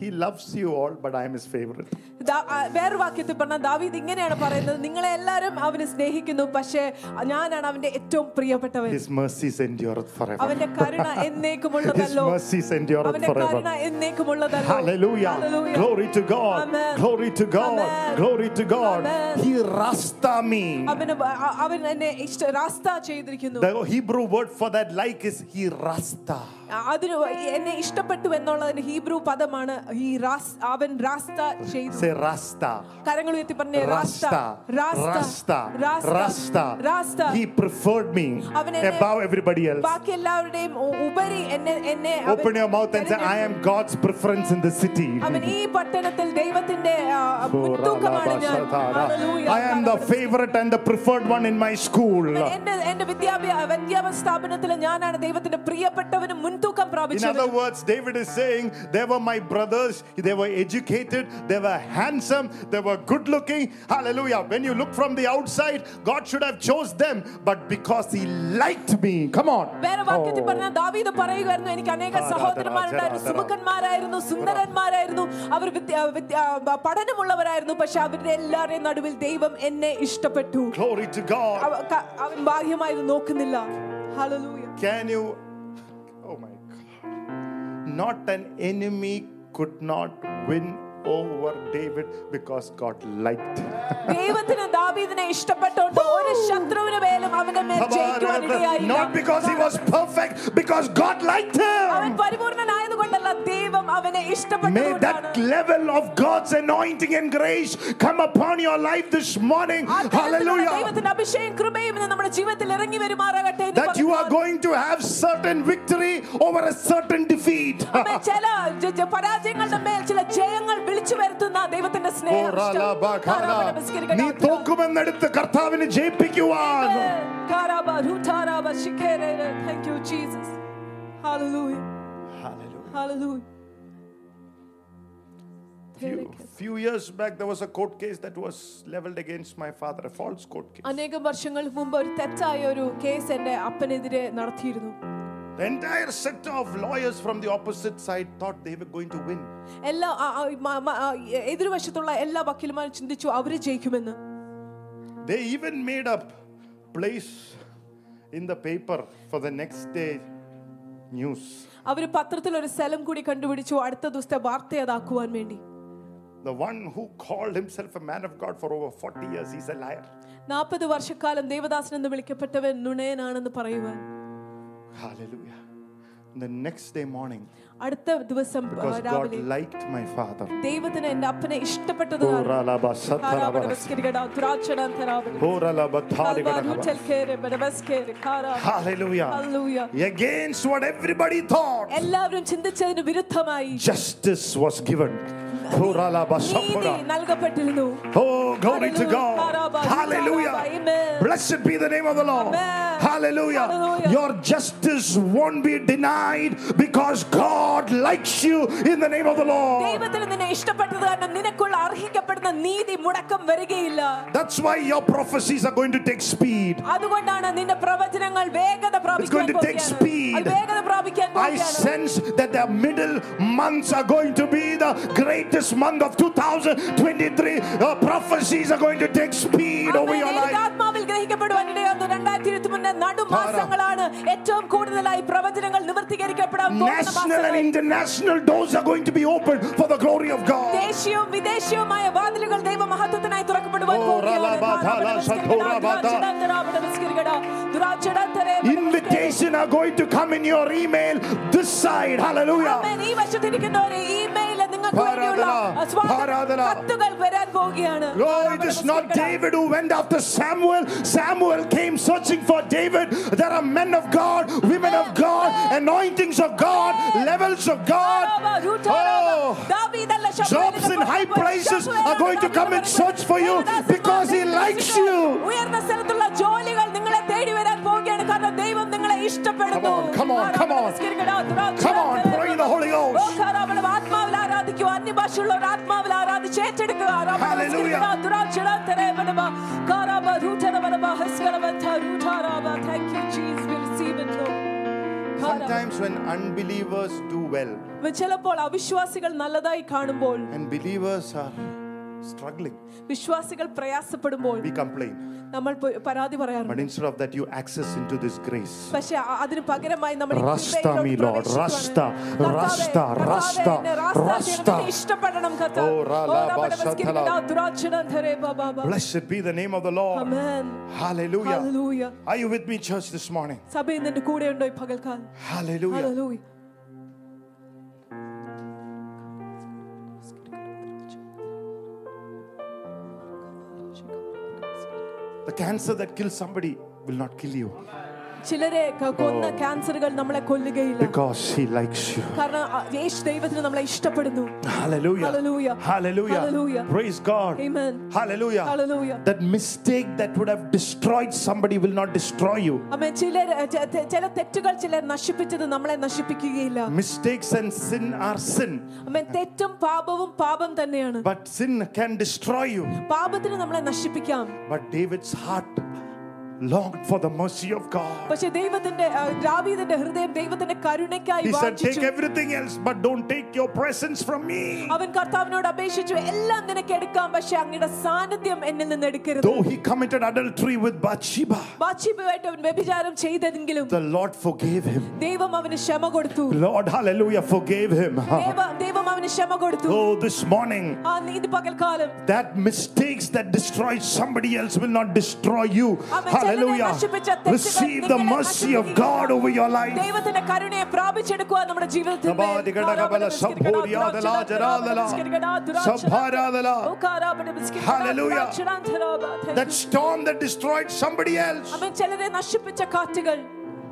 A: He loves you all, but I am His favorite.
B: ദാ- ആ, വേറൊരു വാക്യത്തിൽ പറഞ്ഞ ദാവീദ് ഇങ്ങനെയാണ് പറയുന്നത് നിങ്ങളെ എല്ലാവരും അവന് സ്നേഹിക്കുന്നു പക്ഷേ ഞാനാണ് അവന്റെ ഏറ്റവും പ്രിയപ്പെട്ടവൻ
A: His mercies endureth forever.
B: അവന്റെ കരുണ
A: His
B: എന്നേക്കുമുള്ളതല്ലോ
A: mercies endureth
B: അവന്റെ
A: forever.
B: Karuna എന്നേക്കുമുള്ളതല്ലോ
A: Hallelujah.
B: Hallelujah.
A: Glory to God.
B: Amen.
A: Glory to God.
B: Amen.
A: Glory to God.
B: Amen.
A: He rasta me.
B: അവന് ബ- അ- അവൻ എന്നെ ഇഷ്ട റാസ്ത ചെയ്തിരിക്കുന്നു
A: The Hebrew word for that like is he rasta.
B: അതിന് എന്നെ ഇഷ്ടപ്പെട്ടു എന്നുള്ളതിന് ഹീബ്രു പദമാണ് ഈ റാസ് അവൻ റാസ്ത ചെയ്തു.
A: റാസ്ത.
B: കരങ്ങൾ ഉയർത്തി പറഞ്ഞേ റാസ്ത.
A: റാസ്ത.
B: റാസ്ത.
A: റാസ്ത. പ്രിഫേർഡ് മീ
B: അവൻ
A: എവരിബഡി എൽസ്
B: ബാക്കി എല്ലാവരുടെയും ഉപരി എന്നെ എന്നെ
A: open your mouth and say I am God's preference in the city
B: അവൻ ഈ പട്ടണത്തിൽ ദൈവത്തിന്റെ മുൻതൂക്കമാണ് ഞാൻ.
A: I am the favourite and the preferred one in my school
B: എന്റെ എന്റെ വിദ്യാഭ്യാസ സ്ഥാപനത്തിൽ ഞാനാണ് ദൈവത്തിന്റെ പ്രിയപ്പെട്ടവനും മുൻതൂക്കം
A: In
B: പ്രാപിച്ചത്
A: other words, David is saying, They were my brothers, they were educated, they were handsome, they were good looking. Hallelujah. When you look from the outside, God should have chose them, but because He liked me. Come on.
B: വേറെ വാക്യത്തിൽ
A: Oh.
B: പറഞ്ഞ ദാവീദ് പറയുമായിരുന്നു എനിക്ക് അനേക
A: ആരാധന,
B: സഹോദരന്മാരുണ്ടായിരുന്നു
A: ആരാധന.
B: സുമുഖന്മാരായിരുന്നു സുന്ദരന്മാരായിരുന്നു അവർ വിദ്യ- വിദ്യ- ആ, പഠനമുള്ളവരായിരുന്നു പക്ഷെ അവരുടെ എല്ലാവരുടെയും നടുവിൽ ദൈവം എന്നെ ഇഷ്ടപ്പെട്ടു
A: Glory to God.
B: അവ- ക- അവൻ ബാഹ്യമായത് നോക്കുന്നില്ല Hallelujah.
A: Can you? not an enemy could not win over David because God liked him.
B: ദൈവത്തിന് ദാവീദിനെ ഇഷ്ടപ്പെട്ടോണ്ട് ഒരു ശത്രുവിന് മേലും അവന്റെ മേൽ ജയിക്കുവാൻ ഇടയായില്ല
A: Not because he was perfect, because God liked
B: അവൻ
A: him.
B: പരിപൂർണനായതുകൊണ്ടല്ല ദൈവം അവനെ
A: May
B: ഇഷ്ടപ്പെട്ടതുകൊണ്ടാണ്
A: that level of God's anointing and grace come upon your life this morning.
B: ആ തരത്തിലുള്ള
A: Hallelujah.
B: ദൈവത്തിന്റെ അഭിഷേകം കൃപയും ഇന്ന് നമ്മുടെ ജീവിതത്തിൽ ഇറങ്ങി വരുമാറാകട്ടെ എന്ന്
A: That you are
B: പറഞ്ഞാൽ
A: going to have certain victory over a certain defeat.
B: ആമേൻ. ചില ജ- ജ- പരാജയങ്ങളുടെ മേൽ ചില ജയങ്ങൾ വിളിച്ചു വരുത്തുന്ന ദൈവത്തിന്റെ സ്നേഹം
A: ഓറാലാബാഖാന. നീ തോക്കുമെന്നെടുത്ത് കർത്താവിന് ജയിപ്പിക്കുവാൻ
B: Thank you, Jesus. Hallelujah.
A: Hallelujah.
B: Hallelujah.
A: Few, few years back, there was a court case that was leveled against my father, a false court case.
B: അനേകം വർഷങ്ങൾക്ക് മുമ്പ് ഒരു തെറ്റായ ഒരു കേസ് എന്റെ അപ്പനെതിരെ നടത്തിയിരുന്നു
A: The entire set of lawyers from the opposite side thought they were going to win.
B: എല്ലാ ആ, ആ, മ- മ- ആ, എതിർവശത്തുള്ള എല്ലാ വക്കീലുമാരും ചിന്തിച്ചു അവര് ജയിക്കുമെന്ന്
A: They even made a place in the paper for the next day news.
B: അവര് പത്രത്തിൽ ഒരു സ്ഥലം കൂടി കണ്ടുപിടിച്ചു അടുത്ത ദിവസത്തെ വാർത്ത അതാക്കുവാൻ വേണ്ടി
A: The one who called himself a man of God for over 40 years, he's a liar.
B: നാൽപ്പത് വർഷക്കാലം ദേവദാസൻ എന്ന് വിളിക്കപ്പെട്ടവൻ നുണയനാണെന്ന് പറയുവാൻ
A: Hallelujah. The next day morning,
B: അടുത്ത ദിവസം ആ,
A: because God
B: രാവിലെ
A: liked my father.
B: ദൈവത്തിന് എന്റെ അപ്പനെ ഇഷ്ടപ്പെട്ടത്
A: Oh,
B: കാരണം
A: ralaba, sataraba, Horalaba, thaligadaba. Hallelujah. Against what everybody thought,
B: എല്ലാവരും ചിന്തിച്ചതിന് വിരുദ്ധമായി
A: justice was given. Oh, glory to God.
B: Hallelujah.
A: Blessed be the name of the Lord. Hallelujah. Your justice won't be denied because God likes you in the name of the Lord. That's why your prophecies are going to take speed. It's going to take speed. I sense that the middle months are going to be the greatest this month of 2023, uh, prophecies are going to take speed over your life. National and international doors are going to be opened for the glory of God.
B: Oh, In വിദേശീയവുമായ വാതിലുകൾ ദൈവമഹത്വത്തിനായി തുറക്കപ്പെടുവാൻ
A: ഓ,
B: പോവുകയാണ്.
A: റലബാധാല, സത്തോറബാധ. Invitation are going to come in your email this side. Hallelujah.
B: ആമേൻ. ഈ വശത്തിരിക്കുന്നവരെ email നിങ്ങൾക്ക് വേണ്ടിയുള്ള
A: ആരാധന,
B: സ്വാഗത
A: ആരാധന.
B: കത്തുകൾ വരാൻ പോവുകയാണ്
A: Oh, it is not David who went after Samuel. Samuel came searching for David. There are men of God, women of God, anointings of God, levels of God. Oh, jobs in high places are going to come and search for you because He likes you.
B: ഉയർന്ന സ്ഥലത്തുള്ള ജോലികൾ നിങ്ങളെ തേടി വരാൻ പോവുകയാണ് കാരണം ദൈവം നിങ്ങളെ ഇഷ്ടപ്പെടുന്നു
A: Come on, come on, come on. Come on, pray the Holy Ghost. Hallelujah.
B: Thank you, Jesus. We receive it, Lord.
A: sometimes when unbelievers do well and believers are struggling,
B: വിശ്വാസികൾ പ്രയാസപ്പെടുമ്പോൾ
A: we complain.
B: നമ്മൾ പ- പരാതി
A: But
B: പറയാറുണ്ട്
A: instead of that, you access into this grace.
B: പക്ഷെ അ- അതിന് പകരമായി നമ്മൾ ഈ
A: Rasta
B: കൃപയിലോട്ട്
A: me, Lord.
B: പ്രവേശിക്കുവാണ്.
A: Rasta,
B: കർത്താവേ,
A: Rasta,
B: കർത്താവേ,
A: Rasta,
B: എന്നെ റാസ്ത ചെയ്യണം.
A: Rasta.
B: എന്നെ ഇഷ്ടപ്പെടണം കർത്താവ്.
A: Oh, ra-
B: ഓ,
A: la-
B: നമ്മുടെ
A: ba-
B: മസ്കിരിക്കട,
A: shatala.
B: ദുരാക്ഷരം ധരേ ബാ- ബാ- ബാ.
A: Blessed be the name of the Lord.
B: Amen.
A: Hallelujah.
B: Hallelujah.
A: Are you with me, church, this morning?
B: സഭയിൽ നിന്റെ കൂടെ ഉണ്ടോ ഈ പകൽക്കാലം
A: Hallelujah.
B: Hallelujah.
A: The cancer that kills somebody will not kill you
B: ചിലരെ ക- കൊന്ന ക്യാൻസറുകൾ നമ്മളെ കൊല്ലുകയില്ല
A: because He likes you.
B: കാരണം അ, യേശു ദൈവത്തിന് നമ്മളെ ഇഷ്ടപ്പെടുന്നു
A: Hallelujah.
B: Hallelujah.
A: Hallelujah.
B: Hallelujah.
A: Praise God.
B: Amen.
A: Hallelujah.
B: Hallelujah.
A: That mistake that would have destroyed somebody will not destroy you.
B: അമ്മ ചിലർ ച- ച- ചില തെറ്റുകൾ ചിലർ നശിപ്പിച്ചത് നമ്മളെ നശിപ്പിക്കുകയില്ല
A: Mistakes and sin are sin,
B: അമ്മ തെറ്റും പാപവും പാപം തന്നെയാണ്
A: but sin can destroy you.
B: പാപത്തിന് നമ്മളെ നശിപ്പിക്കാം
A: But David's heart longed for the mercy of God.
B: പക്ഷെ ദൈവത്തിന്റെ ആ, ദാവീദിന്റെ ഹൃദയം ദൈവത്തിന്റെ കരുണയ്ക്കായി
A: He said, Take
B: വാഞ്ചിച്ചു
A: everything else, but don't take your presence from me.
B: അവൻ കർത്താവിനോട് അപേക്ഷിച്ചു എല്ലാം നിനക്ക് എടുക്കാം പക്ഷെ അങ്ങയുടെ സാന്നിധ്യം എന്നിൽ നിന്ന് എടുക്കരുത്
A: Though he committed adultery with Bathsheba,
B: ബാത്ശീബയുമായിട്ട് അവൻ വ്യഭിചാരം ചെയ്തെങ്കിലും
A: the Lord forgave him.
B: ദൈവം അവന് ക്ഷമ കൊടുത്തു
A: Lord, hallelujah, forgave him.
B: ദൈവ- ദൈവം അവന് ക്ഷമ കൊടുത്തു
A: Oh, this morning,
B: ആ നീതി പകൽക്കാലം
A: that mistakes that destroyed somebody else will not destroy you.
B: ആമേൻ. ചിലരെ
A: Hallelujah.
B: നശിപ്പിച്ച തെറ്റുകൾ
A: Receive the
B: നിങ്ങളെ
A: mercy of
B: നശിപ്പിക്കുകയില്ല.
A: God over your life.
B: ദൈവത്തിന്റെ കരുണയെ പ്രാപിച്ചെടുക്കുക നമ്മുടെ ജീവിതത്തിൽ
A: സബാദിഗടകബല സഭോരിയാദല ജരാദല സഭാരാദല. Hallelujah. That storm that destroyed somebody else,
B: അവൻ ചിലരെ നശിപ്പിച്ച കാറ്റുകൾ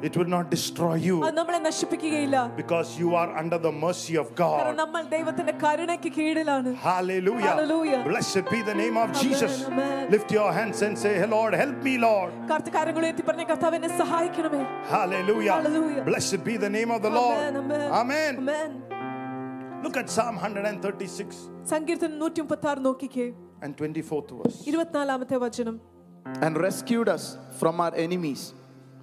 A: it will not destroy you
B: അത് നമ്മളെ നശിപ്പിക്കുകയില്ല
A: because you are under the mercy of
B: കാരണം
A: God.
B: നമ്മൾ ദൈവത്തിന്റെ കരുണയ്ക്ക് കീഴിലാണ്
A: Hallelujah.
B: Hallelujah.
A: Blessed be the name of Jesus.
B: amen.
A: Lift your hands and say, "Hey, Lord, help me, Lord.
B: കറുത്ത കരങ്ങൾ എത്തി പറഞ്ഞ കർത്താവ് എന്നെ സഹായിക്കണമേ
A: Hallelujah.
B: Hallelujah.
A: Blessed be the name of the Lord.
B: Amen, amen.
A: Amen.
B: Amen.
A: Look at Psalm 136
B: സങ്കീർത്തനം നൂറ്റി മുപ്പത്തി ആറ് നോക്കിക്കേ
A: and 24th verse.
B: ഇരുപത്തിനാലാമത്തെ വചനം
C: and rescued us from our enemies,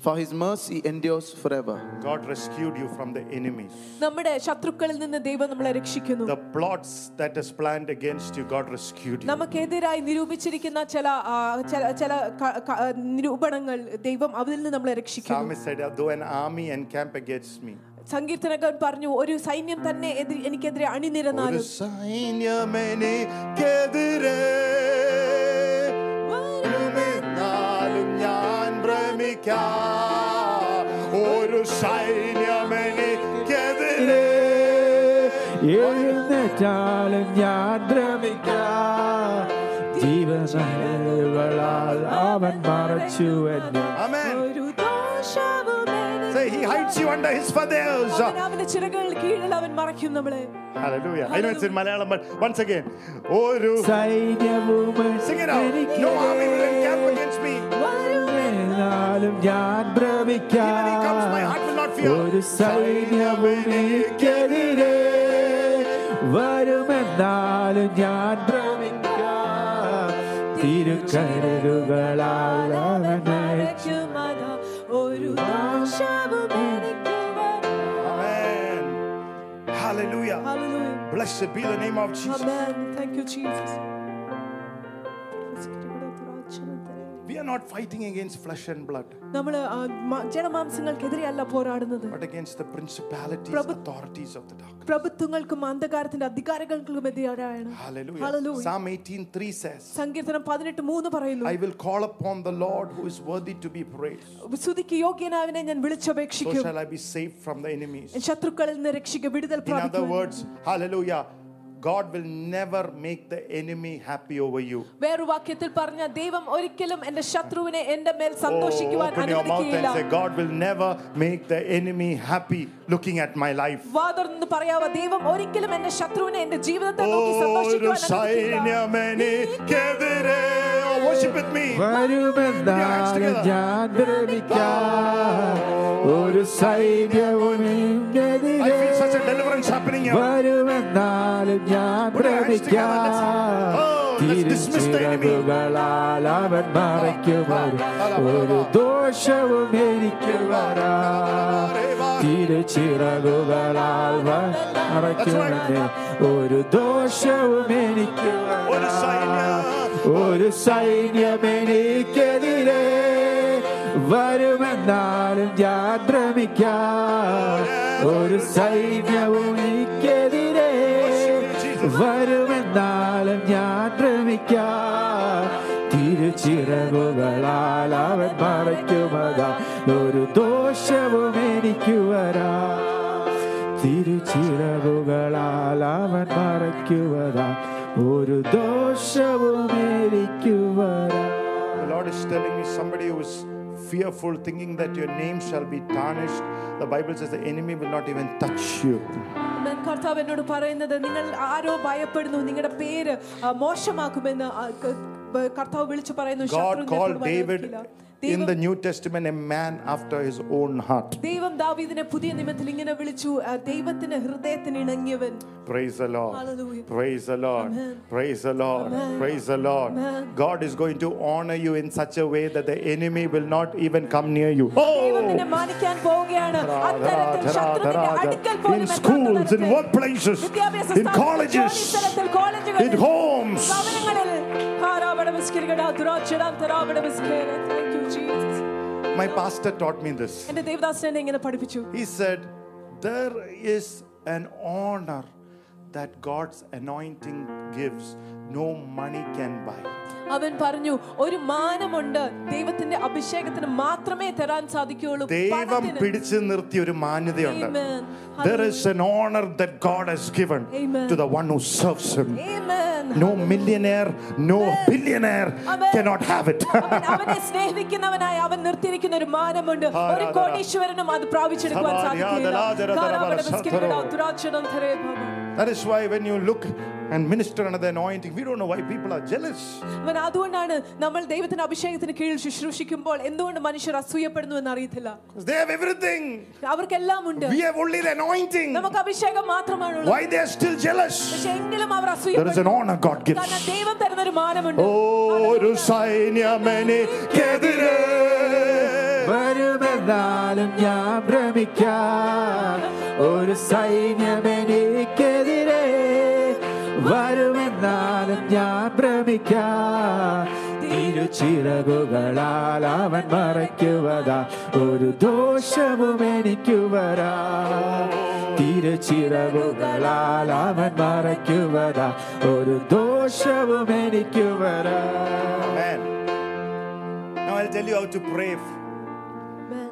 C: for his mercy endures forever.
A: God rescued you from the enemies.
B: നമ്മുടെ ശത്രുക്കളിൽ നിന്ന് ദൈവം നമ്മളെ രക്ഷിക്കുന്നു
A: The plots that is planned against you, God rescued you.
B: നമുക്കെതിരായി നിരൂപിച്ചിരിക്കുന്ന ചില ആ, ചില- ചില ക- ക- നിരൂപണങ്ങൾ ദൈവം അതിൽ നിന്ന് നമ്മളെ രക്ഷിക്കുന്നു
A: Psalmist said, Though an army encamp against me,
B: സങ്കീർത്തനക്കാരൻ പറഞ്ഞു ഒരു സൈന്യം തന്നെ എതിരെ- എനിക്കെതിരെ
A: ഒരു
B: അണിനിരന്നാലും
A: സൈന്യമെനിക്കെതിരെ വരുമെന്നാലും
D: en.
A: Amen. Say, he hides you under his feathers. Hallelujah. I know it's in Malayalam, but once again. Sing it out. No army will encamp against me.
D: എന്നാലും ഞാൻ
A: Even he comes, my heart will not fear.
D: ഒരു സൈന്യവും എനിക്കെതിരെ വരുമെന്നാലും ഞാൻ ഭ്രമിക്കാം തിരുക്കരുകളാൽ അവൻ നയിച്ചു
B: മറയ്ക്കും അതാ, ഒരു ദോഷവും എനിക്ക് വരാ-
A: Amen. Hallelujah.
B: Hallelujah.
A: Blessed be the name of Jesus.
B: Amen. Thank you, Jesus.
A: We are not fighting against flesh and blood,
B: നമ്മൾ ജനമാംസങ്ങൾക്കെതിരെയല്ല പോരാടുന്നത്
A: but against the principalities,
B: Prabhu-
A: authorities of the dark.
B: പ്രഭുത്വങ്ങൾക്കും അന്ധകാരത്തിന്റെ അധികാരങ്ങൾക്കും എതിരായാണ്
A: Hallelujah.
B: Hallelujah.
A: Psalm 18:3 says,
B: സങ്കീർത്തനം പതിനെട്ട് മൂന്ന് പറയുന്നു
A: I will call upon the Lord who is worthy to be praised.
B: സ്തുതിക്ക് യോഗ്യനാവിനെ ഞാൻ
A: So
B: വിളിച്ചപേക്ഷിക്കും
A: shall I be saved from the enemies.
B: ശത്രുക്കളിൽ നിന്ന് രക്ഷിക്കുക വിടുതൽ
A: In other
B: പ്രാപിക്കും
A: words, hallelujah. God will never make the enemy happy over you.
B: വേറൊരു വാക്യത്തിൽ പറഞ്ഞ ദൈവം ഒരിക്കലും എന്റെ ശത്രുവിനെ എന്റെ മേൽ
A: Oh,
B: സന്തോഷിക്കുവാൻ
A: open your mouth and
B: അനുവദിക്കുകയില്ല
A: say, God will never make the enemy happy looking at my life.
B: വാതുറന്ന് പറയാവോ ദൈവം ഒരിക്കലും എന്റെ ശത്രുവിനെ എന്റെ ജീവിതത്തെ നോക്കി
A: ഒരു
B: സന്തോഷിക്കുവാൻ അനുവദിക്കില്ല.
A: സൈന്യമെനിക്കെതിരെ Oh, worship with me.
D: വരുമെന്നാലും ഞാൻ ഭ്രമിക്കാം ഒരു സൈന്യവും
A: I feel such a deliverance happening here.
D: വരുമെന്നാലും ഞാൻ പ്രമിക്കാതിരുകളാൽ അവൻ മറയ്ക്കുവാൻ ഒരു ദോഷവും എനിക്ക് വരാ തിരുച്ചിറകുകളാൽ മറയ്ക്കുവാൻ ഒരു ദോഷവും എനിക്ക്
A: ഒരു സൈന്യം
D: എനിക്കെതിരെ വരുമെന്നാലും ഞാൻ ഭ്രമിക്കാം ഒരു സൈന്യവും എനിക്ക് ഒരു ദോഷവും എനിക്ക് വരാ
A: The Lord is telling me somebody who is fearful, thinking that your name shall be tarnished. The Bible says the enemy will not even touch you.
B: ഞാൻ കർത്താവ് എന്നോട് പറയുന്നത് നിങ്ങൾ ആരോ ഭയപ്പെടുന്നു നിങ്ങളുടെ പേര് ആ, മോശമാക്കുമെന്ന് ആ, ക- ബ- കർത്താവ് വിളിച്ചു പറയുന്നു ശത്രു
A: God
B: നിന്നെ
A: called
B: തൊടുവാൻ
A: David
B: അനുവദിക്കില്ല.
A: in the New Testament, a man after his own heart. Praise the Lord.
B: Hallelujah.
A: Praise the Lord. Amen. Praise the Lord. Amen. Praise the Lord. Amen. God is going to honor you in such a way that the enemy will not even come near you. Oh! In schools, in workplaces, in colleges, in homes.
B: Thank you. Jesus.
A: My pastor taught me this.
B: എന്റെ ദേവദാസൻ എന്നെ ഇങ്ങനെ പഠിപ്പിച്ചു
A: He said, There is an honor that God's anointing gives, no money can buy.
B: അവൻ പറഞ്ഞു ഒരു മാനമുണ്ട് ദൈവത്തിന്റെ അഭിഷേകത്തിന് മാത്രമേ തരാൻ സാധിക്കുകയുള്ളൂ
A: ദൈവം
B: പണത്തിന്.
A: പിടിച്ചു നിർത്തിയ ഒരു മാന്യതയുണ്ട്
B: Amen.
A: There is an honor that God has given
B: Amen.
A: to the one who serves Him.
B: Amen.
A: No millionaire, no billionaire
B: Amen.
A: cannot have it.
B: അവൻ അവനെ സ്നേഹിക്കുന്നവനായി അവൻ നിർത്തിയിരിക്കുന്ന ഒരു മാനമുണ്ട് ഒരു കോടീശ്വരനും അത് പ്രാപിച്ചെടുക്കുവാൻ സാധിക്കില്ല കാരാപടമിസ്കിരികട, ദുരാക്ഷരം തരേ ഭവ.
A: That is why when you look and minister under the anointing, we don't know why people are jealous.
B: അവൻ അതുകൊണ്ടാണ് നമ്മൾ ദൈവത്തിന്റെ അഭിഷേകത്തിന് കീഴിൽ ശുശ്രൂഷിക്കുമ്പോൾ എന്തുകൊണ്ട് മനുഷ്യർ അസൂയപ്പെടുന്നു എന്ന് അറിയത്തില്ല
A: they have everything.
B: അവർക്കെല്ലാം ഉണ്ട്
A: We have only the anointing.
B: നമുക്ക് അഭിഷേകം മാത്രമാണുള്ളത്
A: Why they are still jealous?
B: പക്ഷെ എങ്കിലും അവർ
A: There is an honor God gives.
B: കാരണം ദൈവം തരുന്ന ഒരു മാനമുണ്ട്
A: ഒരു സൈന്യമെനിക്കെതിരെ
D: വരുമെന്നാലും ഞാൻ ഭ്രമിക്കാം ഒരു സൈന്യം എനിക്കെതിരെ വരുമെന്നാലും ഞാൻ ഭ്രമിക്കാം. തിരുച്ചിറകുകളാൽ അവൻ മറയ്ക്കുവതാ. ഒരു ദോഷവും എനിക്ക് വരാ. തിരുച്ചിറകുകളാൽ അവൻ മറയ്ക്കുവതാ. ഒരു ദോഷവും എനിക്ക് വരാ.
A: Now I'll tell you how to pray.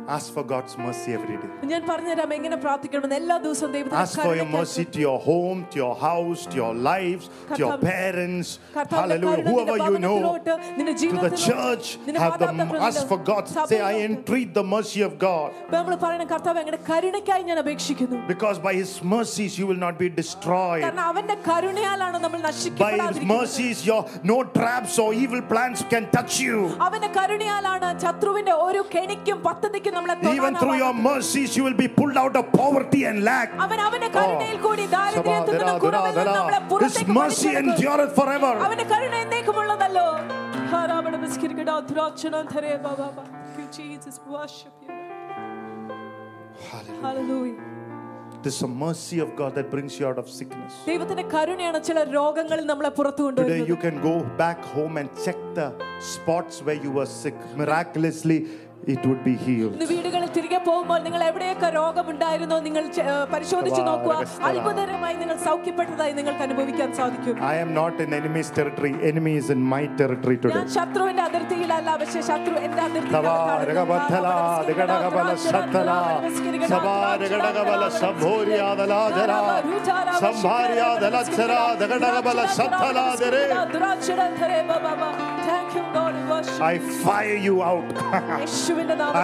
A: Ask for God's mercy every day.
B: ഞാൻ പറഞ്ഞുതരാം എങ്ങനെ പ്രാർത്ഥിക്കണമെന്ന് എല്ലാ ദിവസവും ദൈവത്തിന്റെ
A: Ask for your
B: കരുണയ്ക്കായി
A: mercy to your home, to your house, to your lives, to your
B: കർത്താവ്-
A: parents.
B: കർത്താവിന്റെ
A: Hallelujah.
B: കരുണ
A: Whoever
B: നിന്റെ
A: you know,
B: ഭവനത്തിലോട്ട്, നിന്റെ
A: to the
B: ജീവിതത്തിലോട്ട്,
A: church,
B: നിന്റെ
A: have the
B: മാതാപിതാക്കളിലോട്ട്,
A: ask for God. Say, I
B: സഭയിലോട്ട്.
A: entreat the mercy of God.
B: അപ്പൊ നമ്മൾ പറയണം കർത്താവ് എങ്ങനെ കരുണയ്ക്കായി ഞാൻ അപേക്ഷിക്കുന്നു
A: Because by His mercies you will not be destroyed.
B: കാരണം അവന്റെ കരുണയാലാണ് നമ്മൾ
A: By His
B: നശിക്കപ്പെടാതിരിക്കുന്നത്
A: mercies, your no traps or evil plans can touch you.
B: അവന്റെ കരുണയാലാണ് ശത്രുവിന്റെ ഒരു കെണിക്കും പദ്ധതിക്കും നമ്മളെ
A: Even through your
B: തൊടാനാവാത്തത്.
A: mercies, you will be pulled out of poverty and lack.
B: അവൻ അവന്റെ കരുണയിൽ കൂടി ദാരിദ്ര്യത്തിൽ
A: Sabah,
B: നിന്നും കുറവിൽ നിന്നും നമ്മളെ
A: His
B: പുറത്തേക്ക്
A: mercy
B: വലിച്ചെടുക്കും.
A: endureth forever.
B: അവന്റെ കരുണ എന്നേക്കുമുള്ളതല്ലോ ഹാരാബട ബസ്കിരികട ധുരാക്ഷണം ധരേ ബാബാ ബാ. Thank you, Jesus. Worship you. Hallelujah.
A: This is a mercy of God that brings you out of sickness.
B: ദൈവത്തിന്റെ കരുണയാണ് ചില രോഗങ്ങളിൽ നമ്മളെ പുറത്തു
A: Today
B: കൊണ്ടുവരുന്നത്
A: you can go back home and check the spots where you were sick. Miraculously, it would be healed
B: വീടുകളിൽ തിരികെ പോകുമ്പോൾ നിങ്ങൾ എവിടെയൊക്കെ രോഗമുണ്ടായിരുന്നോ നിങ്ങൾ പരിശോധിച്ച് നോക്കുക. അത്ഭുതകരമായി നിങ്ങൾ സൗഖ്യപ്പെട്ടതായി നിങ്ങൾക്ക് അനുഭവിക്കാൻ സാധിക്കും.
A: I am not in enemies territory enemy is in my territory today
B: ഞാൻ ശത്രുവിന്റെ അതിർത്തിയിലല്ല പക്ഷേ ശത്രു എന്റെ അതിർത്തിയിലാണ്
A: സംഭാര്യാദല
B: Thank you, Lord.
A: I fire you out.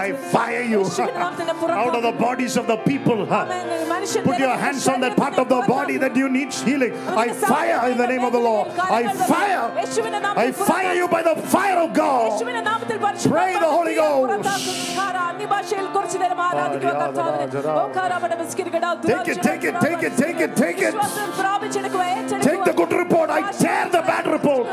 A: I fire you out of the bodies of the people. Put your hands on that part of the body that you need healing. I fire in the name of the Lord. I fire. I fire you by the fire of God. Pray the Holy Ghost. Take it, take it, take it, take it, take it. Take the good report. I tear the bad report.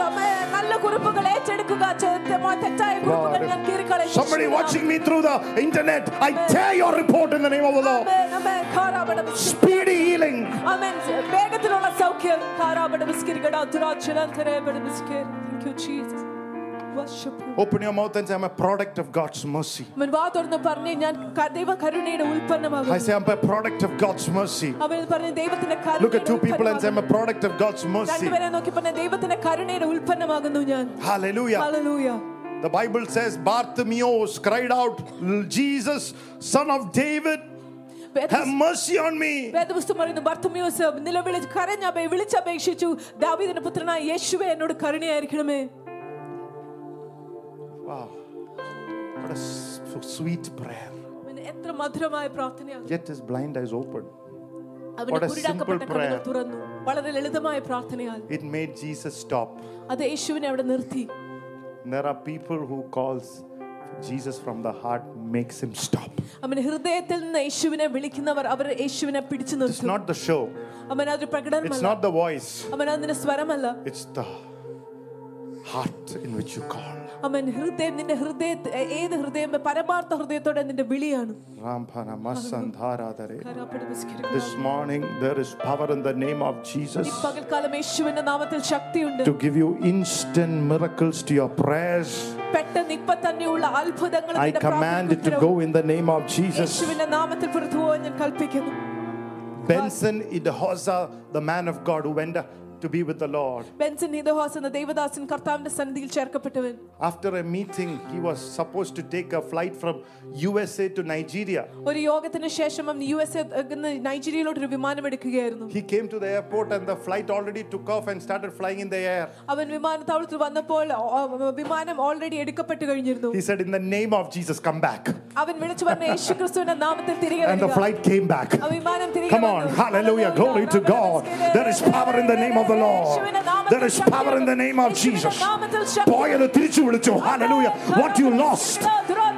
A: Somebody watching me through the internet, I tear your report in the name of the Lord. Speedy healing.
B: Thank you, Jesus.
A: Open your mouth and say, I'm a product of God's mercy. I say, I'm a product of God's mercy. Look at two people and say, I'm a product of God's mercy. Hallelujah.
B: Hallelujah.
A: The Bible says, Bartimaeus cried out, Jesus, son of David, have mercy on me.
B: വേദപുസ്തകം പറയുന്നു ബർത്തമ്യൂസ് നിലവിളിച്ച് കരഞ്ഞപേ വിളിച്ചപേക്ഷിച്ചു ദാവീദിന്റെ പുത്രനായ യേശുവേ എന്നോട് കരുണയായിരിക്കണമേ
A: Wow. What a s- sweet prayer.
B: അവന് എത്ര മധുരമായ പ്രാർത്ഥനയാണ്
A: Yet his blind eyes open.
B: അവന്റെ
A: What a
B: കുരുടാക്കപ്പെട്ട
A: simple
B: കണ്ണുകൾ
A: prayer.
B: തുറന്നു വളരെ ലളിതമായ പ്രാർത്ഥനയാൽ
A: It made Jesus stop.
B: അത് യേശുവിനെ അവിടെ നിർത്തി
A: And there are people who calls Jesus from the heart makes him stop.
B: അവൻ ഹൃദയത്തിൽ നിന്ന് യേശുവിനെ വിളിക്കുന്നവർ അവർ യേശുവിനെ പിടിച്ചു
A: It's
B: നിർത്തും
A: not the show.
B: അവൻ അതൊരു
A: It's
B: പ്രകടനമല്ല
A: not the voice.
B: അവൻ അതിന്റെ സ്വരമല്ല
A: It's the heart in which you call.
B: അവൻ ഹൃദയം നിന്റെ ഹൃദയ ഏത് ഹൃദയം പരമാർത്ഥ ഹൃദയത്തോടെ നിന്റെ വിളിയാണ്
A: Rampana masandharadare.
B: കരാപടമിസ്കിരി.
A: This morning there is power in the name of
B: ഈ
A: Jesus
B: പകൽക്കാലം യേശുവിന്റെ നാമത്തിൽ ശക്തിയുണ്ട്
A: to give you instant miracles to your prayers.
B: പെട്ടെന്ന് ഇപ്പൊ തന്നെയുള്ള അത്ഭുതങ്ങൾ
A: I
B: നിന്റെ
A: command it to
B: പ്രാർത്ഥനയ്ക്ക്
A: go in the name of Jesus.
B: യേശുവിന്റെ നാമത്തിൽ പുറത്തു പോകാൻ ഞാൻ കൽപ്പിക്കുന്നു
A: Benson Idahosa, the man of God who went to be with the Lord.
B: Benson ഹിതഹോസ് എന്ന ദേവദാസൻ കർത്താവിന്റെ സന്നിധിയിൽ ചേർക്കപ്പെട്ടവൻ
A: After a meeting, he was supposed to take a flight from USA to Nigeria.
B: ഒരു യോഗത്തിന് ശേഷം അവൻ യു എസ് നൈജീരിയയിലോട്ട് ഒരു വിമാനം എടുക്കുകയായിരുന്നു
A: He came to the airport and the flight already took off and started flying in the air.
B: അവൻ വിമാനത്താവളത്തിൽ വന്നപ്പോൾ ഓ- വിമാനം ഓൾറെഡി എടുക്കപ്പെട്ട് കഴിഞ്ഞിരുന്നു
A: He said, In the name of Jesus, come back.
B: അവൻ വിളിച്ചു പറഞ്ഞ യേശു ക്രിസ്തുവിന്റെ നാമത്തിൽ തിരികെ
A: And the
B: വരിക.
A: flight came back.
B: ആ വിമാനം തിരികെ
A: Come on,
B: വന്നു.
A: hallelujah, glory to God. There is power in the name of the Lord. There is power in the name of Jesus. Boy, അത് തിരിച്ചു വിളിച്ചു. Hallelujah. What you lost,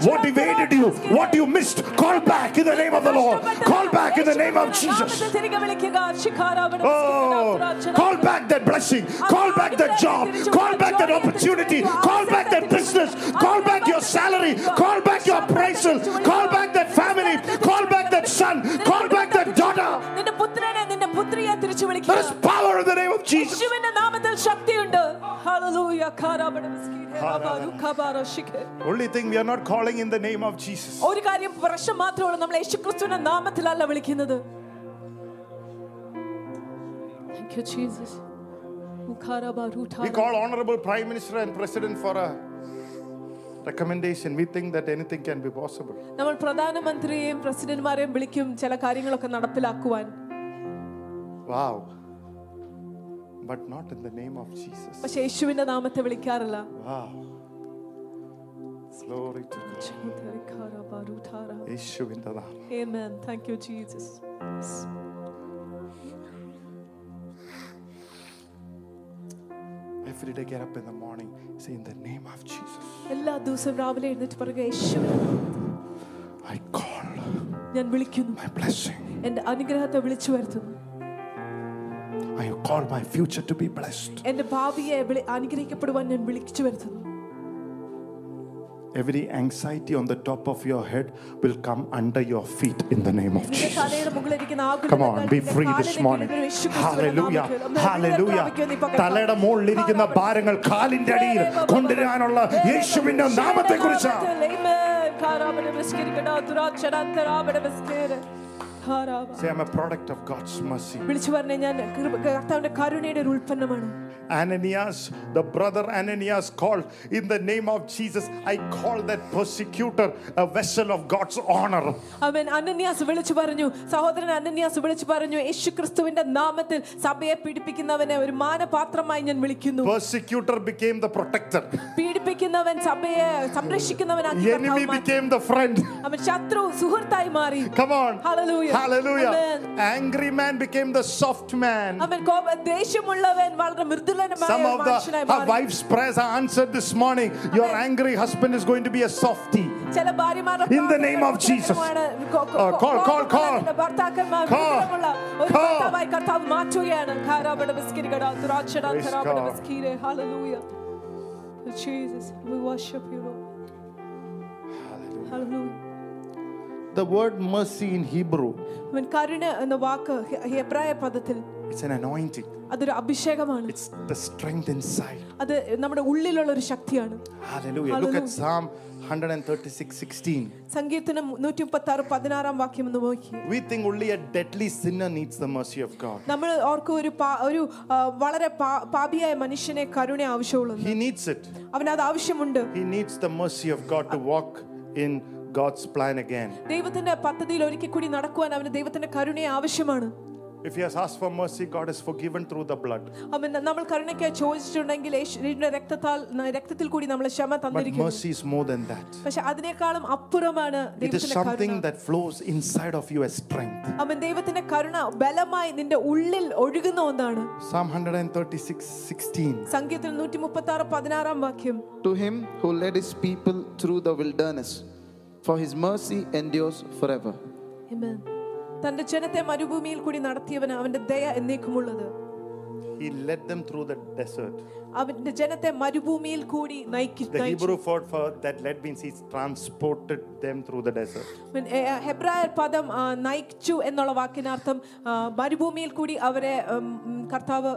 A: what evaded you, what you missed, call back in the name of the Lord. Call back in the name of Jesus.
B: നാമത്തിൽ തിരികെ വിളിക്കുക ശിഖാരാവണം
A: Oh, call back that blessing. Call back that job. Call back that opportunity. Call back that business. Call back your salary. Call back your appraisal. Call back that family. Call back that son. Call back that daughter.
B: നിന്റെ പുത്രനെ നിന്റെ പുത്രിയെ തിരിച്ചു
A: There
B: വിളിക്കുക
A: is power in the name of Jesus.
B: യേശുവിന്റെ നാമത്തിൽ ശക്തിയുണ്ട് hallelujah കാരാവണം ശിഖാരാവണം ഖബാരോ ശിഖേ
A: Only thing we are not calling in the name of Jesus.
B: ഒരു കാര്യം പ്രശ്നം മാത്രമേ ഉള്ളൂ നമ്മൾ യേശുക്രിസ്തുവിന്റെ നാമത്തിലല്ല വിളിക്കുന്നത് Thank you, Jesus. ഉഖാരബാരൂഠാ.
A: We call honorable prime minister and president for a recommendation. We think that anything can be possible.
B: നമ്മൾ പ്രധാനമന്ത്രിയെയും പ്രസിഡന്റ്മാരെയും വിളിക്കും ചില കാര്യങ്ങളൊക്കെ നടപ്പിലാക്കുവാൻ
A: Wow. But not in the name of Jesus.
B: പക്ഷെ യേശുവിന്റെ നാമത്തെ വിളിക്കാറില്ല
A: Wow. Glory to God. Yeshu in the name.
B: Amen. Thank you, Jesus.
A: Every day get up in the morning, say in the name of Jesus.
B: എല്ലാ ദിവസവും രാവിലെ എഴുന്നേറ്റ് പറയുക യേശുവിന്റെ നാമത്തിൽ
A: I call
B: ഞാൻ വിളിക്കുന്നു
A: my blessing.
B: എന്റെ അനുഗ്രഹത്തെ വിളിച്ചു വരുത്തുന്നു
A: I call my future to be blessed.
B: എന്റെ ഭാവിയെ വിളി- അനുഗ്രഹിക്കപ്പെടുവാൻ ഞാൻ വിളിച്ചു വരുത്തുന്നു
A: Every anxiety on the top of your head will come under your feet in the name of
B: നിന്റെ
A: Jesus.
B: തലയുടെ മുകളിലിരിക്കുന്ന ആകുലതകൾ
A: Come on, be
B: നിന്റെ
A: free this
B: കാലിന്
A: morning.
B: കീഴിൽ യേശുക്രിസ്തുവിന്റെ
A: Hallelujah.
B: നാമത്തിൽ ഒന്ന്
A: Hallelujah.
B: പ്രാപിക്കുക നീ പകരം.
A: തലയുടെ മുകളിലിരിക്കുന്ന ഭാരങ്ങൾ കാലിന്റെ അടിയിൽ കൊണ്ടുവരാനുള്ള യേശുവിന്റെ നാമത്തെ കുറിച്ച്
B: Amen. കാരാബട വിസ്കരിക്കട, ദുരാചരണാന്തരാബട വിസ്കേര. കാരാബ.
A: Say, I'm a product of God's mercy.
B: വിളിച്ചു പറഞ്ഞ ഞാൻ കൃപ- കർത്താവിന്റെ കരുണയുടെ ഒരു ഉൽപ്പന്നമാണ്
A: Ananias, the brother Ananias called in the name of Jesus. I call that persecutor a vessel of God's honor.
B: അവൻ അനന്യാസ് വിളിച്ചു പറഞ്ഞു സഹോദരൻ അനന്യാസ് വിളിച്ചു പറഞ്ഞു യേശു ക്രിസ്തുവിന്റെ നാമത്തിൽ സഭയെ പീഡിപ്പിക്കുന്നവനെ ഒരു മാനപാത്രമായി ഞാൻ വിളിക്കുന്നു
A: Persecutor became the protector.
B: പീഡിപ്പിക്കുന്നവൻ സഭയെ സംരക്ഷിക്കുന്നവനാക്കി
A: Enemy
B: കർത്താവ് മാറ്റി.
A: became the friend.
B: അവൻ ശത്രു സുഹൃത്തായി മാറി
A: Come on.
B: Hallelujah.
A: Hallelujah. Hallelujah.
B: Amen.
A: Angry man became the soft man. Some of the
B: our
A: wife's prayers are answered this morning. Amen. Your angry husband is going to be a softie. In the name of Jesus. Uh, call, call, call. Call. Call.
B: Hallelujah. Jesus, we worship you, Lord. Hallelujah. Hallelujah.
A: The word mercy in Hebrew,
B: അവൻ കരുണ എന്ന വാക്ക് ഹെ- ഹെബ്രായ പദത്തിൽ
A: it's an anointing.
B: അതൊരു അഭിഷേകമാണ്
A: It's the strength inside.
B: അത് നമ്മുടെ ഉള്ളിലുള്ള ഒരു ശക്തിയാണ്
A: Hallelujah. Look at
B: Hallelujah.
A: Psalm 136 16.
B: സങ്കീർത്തനം നൂറ്റി മുപ്പത്തി ആറ് പതിനാറാം വാക്യം എന്ന് നോക്കി
A: We think only a deadly sinner needs the mercy of God.
B: നമ്മൾ ഓർക്കും ഒരു പാ- ഒരു ആ, വളരെ പാ- പാപിയായ മനുഷ്യനെ കരുണ ആവശ്യമുള്ളത്
A: He needs it.
B: അവന് അത് ആവശ്യമുണ്ട്
A: He needs the mercy of God to walk in God's plan again.
B: ദൈവത്തിന്റെ പദ്ധതിയിൽ ഒരിക്കൽ കൂടി നടക്കുവാൻ അവന് ദൈവത്തിന്റെ കരുണയെ ആവശ്യമാണ്
A: If he has asked for mercy, God is forgiven through the blood.
B: അവൻ നമ്മൾ കരുണയ്ക്ക് ചോദിച്ചിട്ടുണ്ടെങ്കിൽ യേശുവിന്റെ രക്തത്താൽ രക്തത്തിൽ കൂടി നമ്മൾ ക്ഷമ
A: But
B: തന്നിരിക്കുന്നു
A: mercy is more than that.
B: പക്ഷെ അതിനേക്കാളും അപ്പുറമാണ്
A: It is
B: ദൈവത്തിന്റെ
A: something
B: Karuna
A: that flows inside of you as strength.
B: അവൻ ദൈവത്തിന്റെ കരുണ ബലമായി നിന്റെ ഉള്ളിൽ ഒഴുകുന്ന ഒന്നാണ്
A: Psalm 136 16.
B: സംഗീതത്തിൽ നൂറ്റി മുപ്പത്തി ആറ് പതിനാറാം വാക്യം
C: To him who led his people through the wilderness, for his mercy endures forever.
B: Amen. തന്റെ ജനത്തെ മരുഭൂമിയിൽ കൂടി നടത്തിയവന് അവന്റെ ദയ എന്നേക്കുമുള്ളത്
A: He led them through the desert.
B: അവന്റെ ജനത്തെ മരുഭൂമിയിൽ കൂടി നയിക്കി
A: The
B: നയിച്ചു.
A: Hebrew word for that led means he's transported them through the desert.
B: അവൻ, ഏ, ഹെബ്രായർ പദം ആ, നയിച്ചു എന്നുള്ള വാക്കിനർത്ഥം ആ, മരുഭൂമിയിൽ കൂടി അവരെ ഉം, ഉം, കർത്താവ്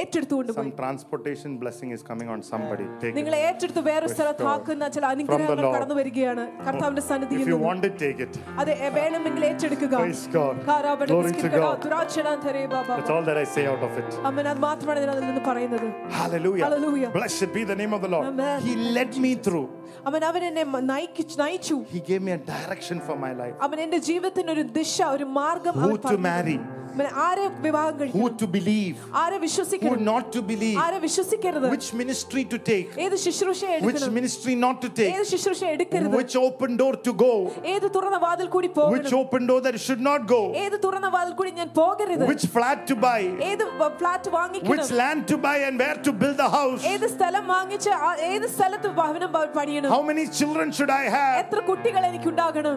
B: ഏറ്റെടുത്തുകൊണ്ട് പോയി
A: Some transportation blessing is coming on somebody. Take
B: നിങ്ങളെ
A: it.
B: ഏറ്റെടുത്ത് വേറെ സ്ഥലത്ത് ആക്കുന്ന ചില
A: From
B: അനുഗ്രഹങ്ങൾ
A: the Lord.
B: കടന്നു വരികയാണ് കർത്താവിന്റെ സന്നിധിയിൽ
A: If you
B: നിന്ന്.
A: want it, take it.
B: അത് എ- വേണമെങ്കിൽ ഏറ്റെടുക്കുക
A: Praise God.
B: കാരാബട
A: Glory to
B: ബിസ്കിറ്റുകളോ,
A: God.
B: ദുരാക്ഷരാന്തരേ Baba.
A: That's all that I say out of it.
B: അമ്മൻ അത് മാത്രമാണ് ഞാൻ അതിൽ നിന്ന് പറയുന്നത്
A: Hallelujah.
B: Hallelujah.
A: Blessed be the name of the Lord.
B: Amen.
A: He led me through.
B: അവൻ അവൻ എന്നെ മ- നയിക്കി- നയിച്ചു
A: He gave me a direction for my life.
B: അവൻ എന്റെ ജീവിതത്തിന് ഒരു ദിശ ഒരു മാർഗം
A: Who
B: അവൻ
A: to
B: പറഞ്ഞു
A: marry.
B: തന്നു. അവൻ ആരെ വിവാഹം കഴിക്കണം
A: Who to believe.
B: ആരെ
A: Who
B: വിശ്വസിക്കണം
A: not to believe.
B: ആരെ വിശ്വസിക്കരുത്
A: Which ministry to take.
B: ഏത് ശുശ്രൂഷ
A: Which
B: എടുക്കണം
A: ministry not to take.
B: ഏത് ശുശ്രൂഷ എടുക്കരുത്
A: Which open door to go.
B: ഏത് തുറന്ന വാതിൽ കൂടി
A: Which
B: പോകണം
A: open door that should not go.
B: ഏത് തുറന്ന വാതിൽ കൂടി ഞാൻ പോകരുത്
A: Which flat to buy.
B: ഏത് ഫ്ലാറ്റ്
A: Which
B: വാങ്ങിക്കണം
A: land to buy and where to build the house.
B: ഏത് സ്ഥലം വാങ്ങിച്ച് ആ- ഏത് സ്ഥലത്ത് ഭവനം പ- പണിയണം
A: How many children should I have?
B: എത്ര കുട്ടികൾ എനിക്കുണ്ടാകണം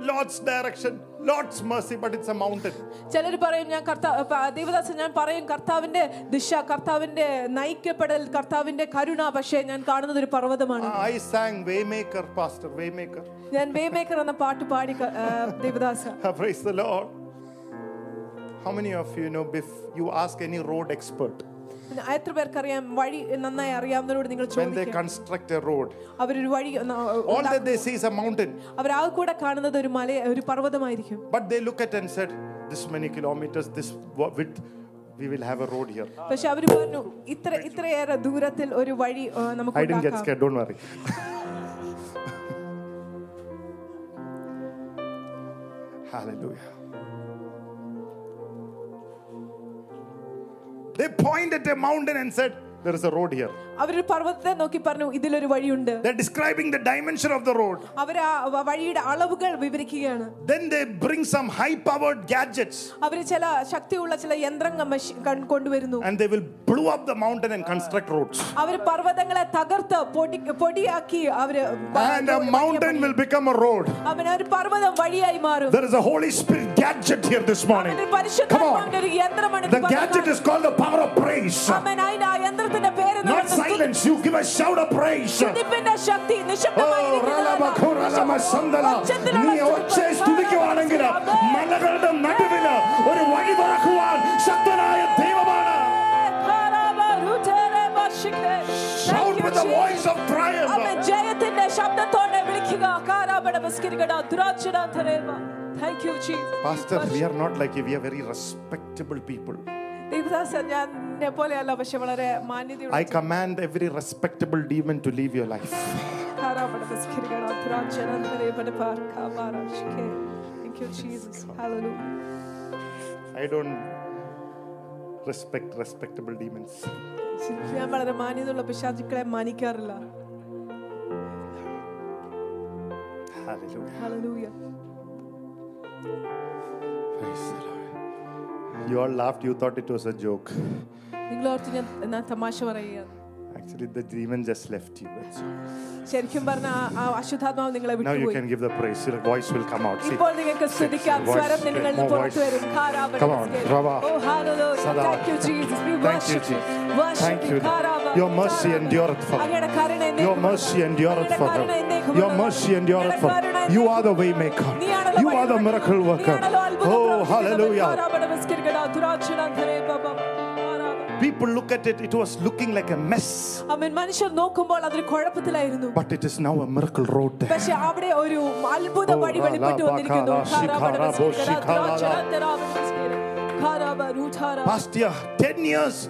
A: Lord's direction, Lord's mercy, but it's a mountain.
B: ചിലർ പറയും ഞാൻ കർത്താവ് ദേവദാസൻ ഞാൻ പറയും കർത്താവിന്റെ ദിശ കർത്താവിന്റെ നയിക്കപ്പെടൽ കർത്താവിന്റെ കരുണ പക്ഷേ ഞാൻ കാണുന്നത് ഒരു പർവ്വതമാണ്
A: I sang Waymaker, Pastor, Waymaker.
B: ഞാൻ വേമേക്കർ എന്ന പാട്ട് പാടി ക- ആ, ദേവദാസ
A: Praise the Lord. How many of you know if you ask any road expert,
B: എത്ര പേർക്കറിയാം വഴി നന്നായി അറിയാവുന്നവരോട് നിങ്ങൾ
A: when they
B: ചോദിക്കും
A: construct a road,
B: അവരൊരു വഴി ന-
A: all that they see is a mountain.
B: അവരാകെ കൂടെ കാണുന്നത് ഒരു മല ഒരു പർവ്വതമായിരിക്കും
A: But they look at and said, this many kilometers, this wa- width, we will have a road here.
B: പക്ഷെ അവര് പറഞ്ഞു ഇത്ര ഇത്രയേറെ ദൂരത്തിൽ ഒരു വഴി ആ, നമുക്ക്
A: I didn't get
B: ഉണ്ടാക്കാം.
A: scared, don't worry. Hallelujah. They pointed at a mountain and said, There is a road here.
B: അവരൊരു പർവ്വതത്തെ നോക്കി പറഞ്ഞു ഇതിലൊരു വഴിയുണ്ട്
A: They're describing the dimension of the road.
B: അവർ ആ വ- വഴിയുടെ അളവുകൾ വിവരിക്കുകയാണ്
A: Then they bring some high powered gadgets
B: അവര് ചില ശക്തിയുള്ള ചില യന്ത്രങ്ങൾ മഷി- കൺ- കൊണ്ടുവരുന്നു
A: and they will blow up the mountain and construct roads.
B: അവര് പർവ്വതങ്ങളെ തകർത്ത് പൊടി പൊടിയാക്കി അവര് ബ-
A: And a
B: വലിയ
A: mountain
B: പണി-
A: will become a road.
B: അവന് ഒരു പർവ്വതം വഴിയായി മാറും
A: There is a Holy Spirit gadget here this morning.
B: അവനൊരു
A: Come
B: പരിശുദ്ധാത്മാവിന്റെ
A: on.
B: ഒരു യന്ത്രമാണ് ഇത്
A: The gadget
B: പകർത്താൻ.
A: is called the power of praise.
B: അവൻ അതിന്റെ ആ യന്ത്രത്തിന്റെ പേര്
A: Not
B: നമ്മൾ സ്തുതി-
A: silence. You give a shout of praise.
B: സ്തുതിപ്പിന്റെ Shakti
A: Oh,
B: നിശബ്ദമായിരിക്കുന്നതല്ല.
A: റലബഖുറലമ സന്തല. നീ ഒച്ചയെ സ്തുതിക്കുവാണെങ്കിൽ മലകളുടെ നടുവില് ഒരു വഴി തുറക്കുവാൻ ശക്തനായ ദൈവമാണ് Shout with the voice of triumph.
B: അവൻ ജയത്തിന്റെ ശബ്ദത്തോടെ വിളിക്കുക കാരാബട ബസ്കിരികട ദുരാക്ഷരാന്തരേമ thank you Jesus
A: Pastor, we are not like you. We are very respectable people.
B: ദേവദാസ ഞാൻ എന്നെ പോലെയല്ല പക്ഷെ വളരെ മാന്യതയുള്ള
A: I command every respectable demon to leave your life.
B: കാരാബട ബസ്കിരികട ദുരാക്ഷരാന്തരേമ കാബാരാഷ്കേ thank you Jesus hallelujah
A: I don't respect respectable demons.
B: ഞാൻ വളരെ മാന്യതയുള്ള പിശാചുക്കളെ മാനിക്കാറില്ല
A: Hallelujah.
B: Hallelujah.
A: Praise the Lord. You all laughed, you thought it was a joke.
B: നിങ്ങൾ ഓർത്ത് ഞാൻ ഞാൻ തമാശ പറയുക
A: Actually, the demon just left you. That's all.
B: ശരിക്കും പറഞ്ഞ ആ അശുദ്ധാത്മാവ് നിങ്ങളെ
A: Now you
B: വിട്ടുപോയി
A: can give the praise. Your voice will come out. See,
B: ഇപ്പോൾ നിങ്ങൾക്ക് സ്തുതിക്കാം
A: voice,
B: സ്വരം നിങ്ങളിൽ
A: more
B: പുറത്തു
A: voice.
B: വരും ഖാരാബ
A: Come on,
B: നമസ്കാരം.
A: Rava.
B: Oh, hallelujah.
A: Sada.
B: Thank you, Jesus. We
A: Thank you,
B: worship you.
A: Jesus.
B: Worship
A: Thank
B: you.
A: you.
B: ഖാരാബ,
A: Your mercy
B: ഖാരാബ.
A: endureth forever.
B: അങ്ങയുടെ കരുണ എന്നേക്കും
A: Your mercy endureth
B: അങ്ങയുടെ
A: forever.
B: കരുണ എന്നേക്കും
A: Your
B: ഉള്ളതാണ്.
A: mercy endureth
B: അങ്ങയുടെ
A: forever.
B: Karuna
A: You
B: എന്നേക്കും
A: are the way maker.
B: നീയാണല്ലോ
A: You are the
B: വഴിവെക്കൽ.
A: miracle worker.
B: നീയാണല്ലോ അത്ഭുതം
A: Oh,
B: പ്രവർത്തിക്കുന്നവൻ.
A: hallelujah. People look at it, it was looking like a mess. But it is now a miracle road there.
B: Past
A: oh, year, 10 years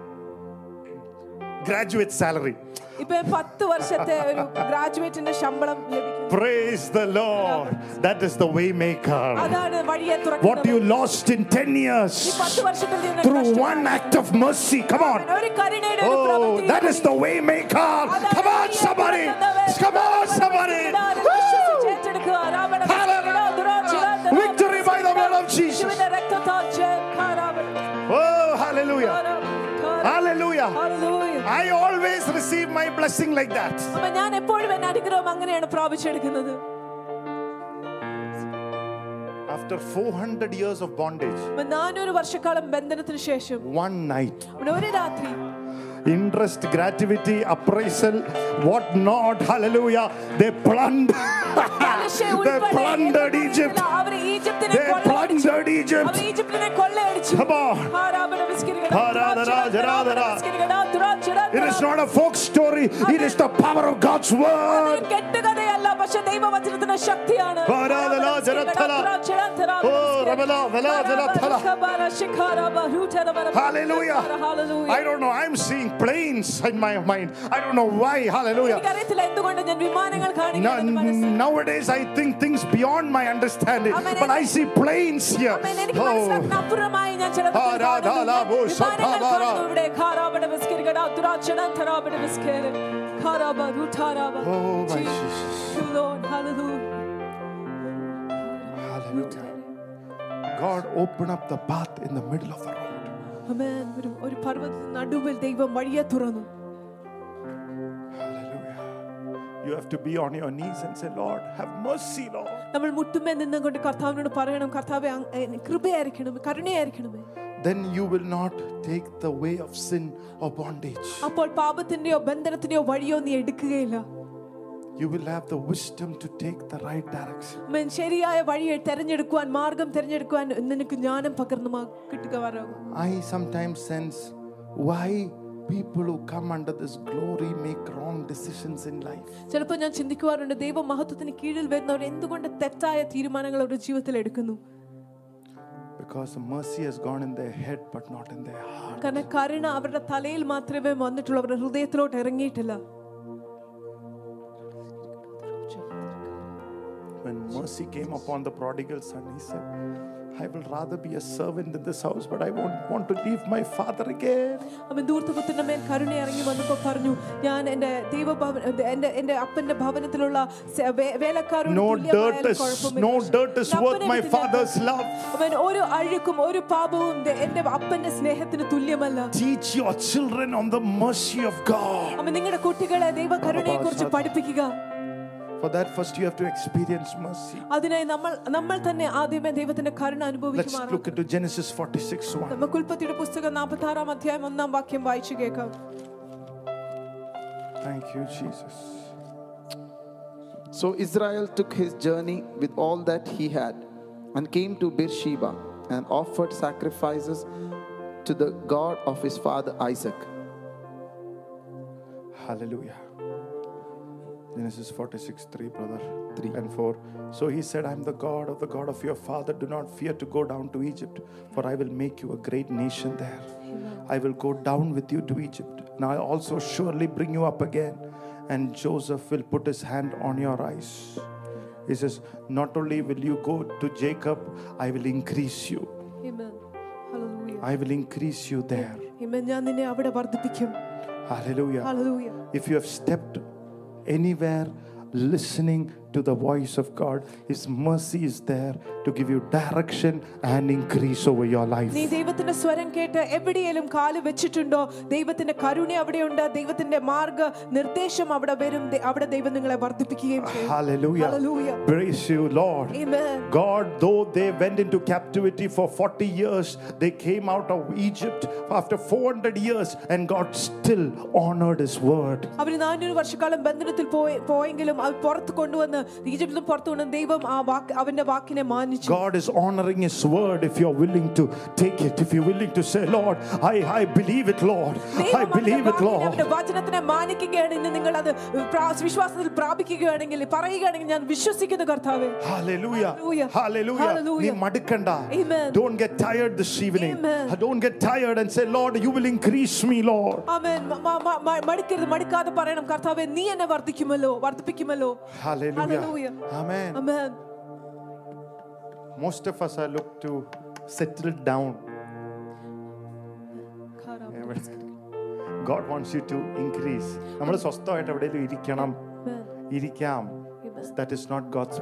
A: graduate salary.
B: ഇപ്പൊ പത്ത് വർഷത്തെ ഒരു ഗ്രാജുവേറ്റിന്റെ ശമ്പളം ലഭിക്കുന്നു
A: Praise the Lord. That is the way maker.
B: അതാണ് വഴിയെ
A: What
B: തുറക്കുന്നത്
A: you lost in 10
B: ഈ
A: years
B: പത്ത് വർഷത്തിൽ നിന്ന്
A: through
B: നഷ്ടപ്പെട്ട
A: one act of mercy. Come on.
B: ഒരു കരുണയുടെ ഒരു
A: Oh,
B: പ്രവൃത്തി
A: that is the way maker. Come on, somebody. Come on, somebody. Woo! Hallelujah. Victory by the blood of Jesus. Oh, hallelujah. Hallelujah. I always receive my blessing like that.
B: അപ്പൊ ഞാൻ എപ്പോഴും എന്റെ അനുഗ്രഹം അങ്ങനെയാണ് പ്രാപിച്ചെടുക്കുന്നത്
A: After 400 years of bondage,
B: അപ്പൊ നാനൂറ് വർഷക്കാലം ബന്ധനത്തിന് ശേഷം
A: one night,
B: അവിടെ ഒരു രാത്രി
A: interest, gratuity, appraisal, what not. Hallelujah. They plundered. they plundered Egypt. They plundered Egypt. Come on. It is not a folk story. It is the power of God's word. Oh, Hallelujah.
B: Hallelujah.
A: I don't know. I'm seeing planes in my mind. I don't know why. Hallelujah. Nowadays, I think things beyond my understanding. But I see planes here. Oh.
B: Ah,
A: oh, my
B: Jesus. Lord, hallelujah.
A: Hallelujah. God open up the path in the middle of the road.
B: Amen. ഒരു ഒരു പർവ്വതത്തിന് നടുവിൽ ദൈവം വഴിയെ തുറന്നു
A: Hallelujah. You have to be on your knees and say, Lord, have mercy, Lord.
B: നമ്മൾ മുട്ടുമേ നിന്നുകൊണ്ട് കർത്താവിനോട് പറയണം കർത്താവെ അങ്ങ് എന്നെ കൃപയായിരിക്കണമേ കരുണയായിരിക്കണമേ
A: Then you will not take the way of sin or bondage.
B: അപ്പോൾ പാപത്തിന്റെയോ ബന്ധനത്തിന്റെയോ വഴിയോ നീ എടുക്കുകയില്ല
A: You will have the wisdom to take the right direction.
B: ആമേൻ. ശരിയായ വഴിയെ തെരഞ്ഞെടുക്കുവാൻ മാർഗം തെരഞ്ഞെടുക്കുവാൻ നിനക്ക് ജ്ഞാനം പകർന്നു മാ- കിട്ടുക വരാകും
A: I sometimes sense why people who come under this glory make wrong decisions in life.
B: ചിലപ്പോൾ ഞാൻ ചിന്തിക്കുവാറുണ്ട് ദൈവ മഹത്വത്തിന് കീഴിൽ വരുന്നവർ എന്തുകൊണ്ട് തെറ്റായ തീരുമാനങ്ങൾ അവരുടെ ജീവിതത്തിൽ എടുക്കുന്നു
A: Because the mercy has gone in their head but not in their heart.
B: കാരണം കരുണ അവരുടെ തലയിൽ മാത്രമേ വന്നിട്ടുള്ളൂ അവരുടെ ഹൃദയത്തിലോട്ട് ഇറങ്ങിയിട്ടില്ല
A: When mercy came upon the prodigal son, he said, I will rather be a servant in this house, but I won't want to leave my father again.
B: അവൻ ദൂർത്തപുത്രന്റെ മേൽ കരുണ ഇറങ്ങി വന്നപ്പോൾ പറഞ്ഞു ഞാൻ എന്റെ ദൈവഭവൻ എന്റെ എന്റെ അപ്പന്റെ ഭവനത്തിലുള്ള സെ- വേ- വേലക്കാരോട്
A: No
B: തുല്യമായാലും
A: dirt is
B: കുഴപ്പമില്ല.
A: no dirt is
B: എന്റെ
A: worth
B: അപ്പനെ
A: my
B: വിട്ട് ഞാൻ
A: father's love.
B: അവൻ ഒരു അഴുക്കും ഒരു പാപവും ദേ- എന്റെ അപ്പന്റെ സ്നേഹത്തിന് തുല്യമല്ല
A: Teach your children on the mercy of God.
B: അവൻ നിങ്ങളുടെ കുട്ടികളെ ദൈവ കരുണയെ കുറിച്ച് പഠിപ്പിക്കുക
A: For that, first you have to experience mercy.
B: അതിനായി നമ്മൾ നമ്മൾ തന്നെ ആദ്യമേ ദൈവത്തിന്റെ കരുണ
A: Let's
B: അനുഭവിക്കുമാറാണ്
A: look into Genesis 46 1.
B: നമുക്ക് ഉൽപ്പത്തിയുടെ പുസ്തകം നാൽപ്പത്തി ആറാം അധ്യായം ഒന്നാം വാക്യം വായിച്ചു കേൾക്കാം
A: Thank you, Jesus.
C: So Israel took his journey with all that he had and came to Beersheba and offered sacrifices to the God of his father Isaac.
A: Hallelujah. Genesis 46 3, brother.
C: 3
A: and 4. So he said, I am the God of the God of your father. Do not fear to go down to Egypt, for I will make you a great nation there. I will go down with you to Egypt, and I also surely bring you up again. And Joseph will put his hand on your eyes. He says, Not only will you go to Jacob, I will increase you.
B: Amen. Hallelujah.
A: I will increase you there.
B: Amen.
A: Hallelujah.
B: Hallelujah.
A: If you have stepped anywhere listening to the voice of God, His mercy is there to give you direction and increase over your life.
B: നീ ദൈവത്തിന്റെ സ്വരം കേട്ട് എവിടെയെങ്കിലും കാല് വെച്ചിട്ടുണ്ടോ ദൈവത്തിന്റെ കരുണ അവിടെയുണ്ട് ദൈവത്തിന്റെ മാർഗ നിർദ്ദേശം അവിടെ വരും ദൈ- അവിടെ ദൈവം നിങ്ങളെ വർദ്ധിപ്പിക്കുകയും ചെയ്യും
A: Hallelujah.
B: Hallelujah.
A: Praise you, Lord.
B: Amen.
A: God, though they went into captivity for 40 years, they came out of Egypt after 400 years, and God still honored His word.
B: അവർ നാനൂറ് വർഷക്കാലം ബന്ധനത്തിൽ പോയി പോയെങ്കിലും അത് പുറത്ത് കൊണ്ടുവന്ന് ഈജിപ്തിൽ നിന്ന് പുറത്തു കൊണ്ടുവന്ന് ദൈവം ആ വാക്ക് അവന്റെ വാക്കിനെ മാനിച്ചു
A: God is honoring His word if you're willing to take it, if you're willing to say, Lord, I, I believe it, Lord. I
B: ദൈവം അവന്റെ
A: believe it,
B: വാക്കിനെ,
A: Lord.
B: അവന്റെ വചനത്തിനെ മാനിക്കുകയാണ് ഇന്ന് നിങ്ങൾ അത് പ്രാ- വിശ്വാസത്തിൽ പ്രാപിക്കുകയാണെങ്കിൽ പറയുകയാണെങ്കിൽ ഞാൻ വിശ്വസിക്കുന്നു കർത്താവേ
A: Hallelujah.
B: Hallelujah.
A: Hallelujah.
B: Hallelujah.
A: നീ മടുക്കണ്ട.
B: Amen.
A: Don't get tired this evening.
B: Amen.
A: Don't get tired and say, Lord, you will increase me, Lord.
B: ആമേൻ മ- മ- മ- മ- മടുക്കരുത് മടുക്കാതെ പറയണം കർത്താവേ നീ എന്നെ വർദ്ധിക്കുമല്ലോ വർദ്ധിപ്പിക്കുമല്ലോ
A: Hallelujah.
B: Hallelujah.
A: Amen.
B: Amen
A: Most of us are look to settle down. God wants you to increase. നമ്മൾ സ്വസ്ഥമായിട്ട് എവിടെയെങ്കിലും ഇരിക്കണം
B: ആമേൻ.
A: ഇരിക്കാം
B: Amen.
A: That is not God's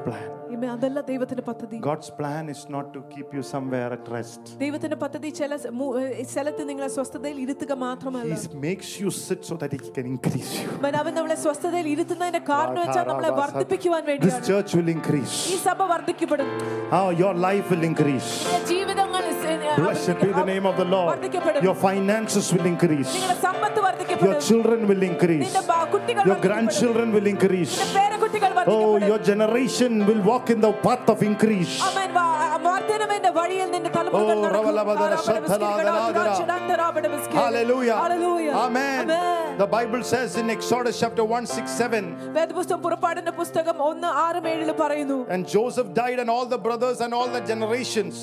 A: plan.
B: ആമേൻ. അതല്ല ദൈവത്തിന്റെ പദ്ധതി
A: God's plan is not to keep you somewhere at rest.
B: ദൈവത്തിന്റെ പദ്ധതി ചില സ- മു- ഏഹ് സ്ഥലത്ത് നിങ്ങളെ സ്വസ്ഥതയിൽ ഇരുത്തുക മാത്രമല്ല
A: He makes you sit so that He can increase you.
B: ആമേൻ. അവൻ നമ്മളെ സ്വസ്ഥതയിൽ ഇരുത്തുന്നതിന്റെ കാരണം വെച്ചാൽ നമ്മളെ വർദ്ധിപ്പിക്കുവാൻ
A: This
B: വേണ്ടിയാണ്
A: church will increase.
B: ഈ സഭ വർദ്ധിക്കപ്പെടും
A: How your life will increase.
B: ജീവിതങ്ങൾ
A: Blessed be the name of the Lord.
B: വർദ്ധിക്കപ്പെടും
A: Your finances will increase.
B: നിങ്ങളുടെ സമ്പത്ത്
A: Your
B: വർദ്ധിക്കപ്പെടും
A: children will increase.
B: നിന്റെ ബ- കുട്ടികൾ
A: Your
B: വർദ്ധിക്കപ്പെടും.
A: grandchildren will increase.
B: നിന്റെ പേരക്കുട്ടികൾ
A: Oh,
B: വർദ്ധിക്കപ്പെടും
A: your generation will walk walk in the path of increase.
B: Amen. വാ- വർദ്ധനവിന്റെ വഴിയിൽ നിന്റെ തലമുറകൾ
A: Oh,
B: നടക്കും.
A: റവലബദര ശതലാദരാദര.
B: ദ്രാക്ഷരാന്തരാപട biscuit.
A: Hallelujah.
B: Hallelujah.
A: Amen.
B: Amen.
A: The Bible says in Exodus chapter 1 6 7.
B: വേദപുസ്തകം പുറപ്പാടിന്റെ പുസ്തകം ഒന്ന് ആറും ഏഴില് പറയുന്നു
A: And Joseph died, and all the brothers and all the generations.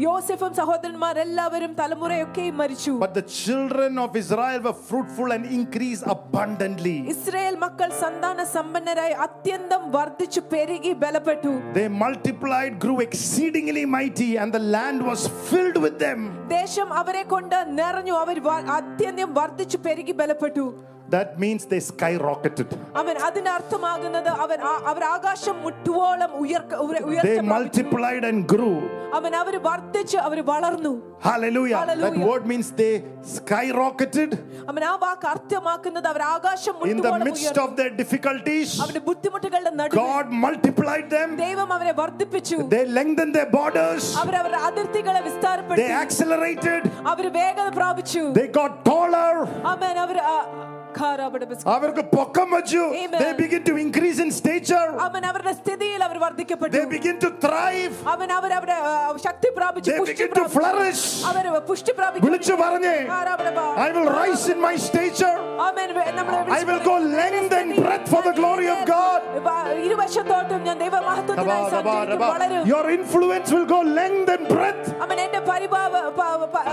B: യോസെഫും സഹോദരന്മാരെല്ലാവരും തലമുറയൊക്കെയും മരിച്ചു
A: But the children of Israel were fruitful and increased abundantly.
B: Israel മക്കൾ സന്താന സമ്പന്നരായി അത്യന്തം വർദ്ധിച്ചു പെരുകി ബലപ്പെട്ടു
A: They multiplied, grew exceedingly mighty, and the land was filled with them.
B: ദേശം അവരെ കൊണ്ട് നിറഞ്ഞു അവർ വ- അത്യന്തം വർദ്ധിച്ചു പെരുകി ബലപ്പെട്ടു
A: That means they skyrocketed.
B: അവൻ അതിന്റെ അർത്ഥമാകുന്നത് അവൻ ആ- അവർ ആകാശം മുട്ടുവോളം ഉയർക്ക ഉയര-
A: They
B: ഉയർച്ച പ്രാപിച്ചു.
A: multiplied and grew.
B: അവൻ അവർ വർദ്ധിച്ച് അവർ വളർന്നു
A: Hallelujah. That
B: Hallelujah.
A: word means they skyrocketed
B: അവൻ ആ വാക്ക് അർത്ഥമാക്കുന്നത് അവർ ആകാശം
A: in the
B: മുട്ടുവോളം
A: midst
B: ഉയർന്നു.
A: of their difficulties.
B: അവരുടെ ബുദ്ധിമുട്ടുകളുടെ നടുവിൽ
A: God multiplied them.
B: ദൈവം അവരെ വർദ്ധിപ്പിച്ചു
A: They lengthened their borders.
B: അവർ അവരുടെ അതിർത്തികളെ
A: They
B: വിസ്താരപ്പെടുത്തി
A: accelerated.
B: അവർ വേഗത പ്രാപിച്ചു
A: They got taller.
B: അവൻ അവർ
A: അവർക്ക് പൊക്കം വെച്ചു
B: Amen.
A: They begin to increase in stature.
B: അവൻ അവരുടെ സ്ഥിതിയിൽ അവർ വർദ്ധിക്കപ്പെട്ടു
A: They begin to thrive.
B: അവൻ അവർ അവരുടെ ആ, ശക്തി പ്രാപിച്ചു
A: They
B: പുഷ്ടി
A: begin to
B: പ്രാപിച്ചു.
A: flourish.
B: അവർ പുഷ്ടി പ്രാപിച്ചു
A: വിളിച്ചു പറഞ്ഞേ I will rise in my stature.
B: അവൻ വെ- നമ്മളെ
A: I
B: വിളിച്ചു
A: will
B: പറഞ്ഞു,
A: go length and breadth for the glory of God.
B: വ- ഇരുവശത്തോട്ടും ഞാൻ ദൈവമഹത്വത്തിനായി സഞ്ചരിക്കും വളരും
A: Your influence will go length and breadth.
B: അവൻ എന്റെ പരിഭാവ പ- പ-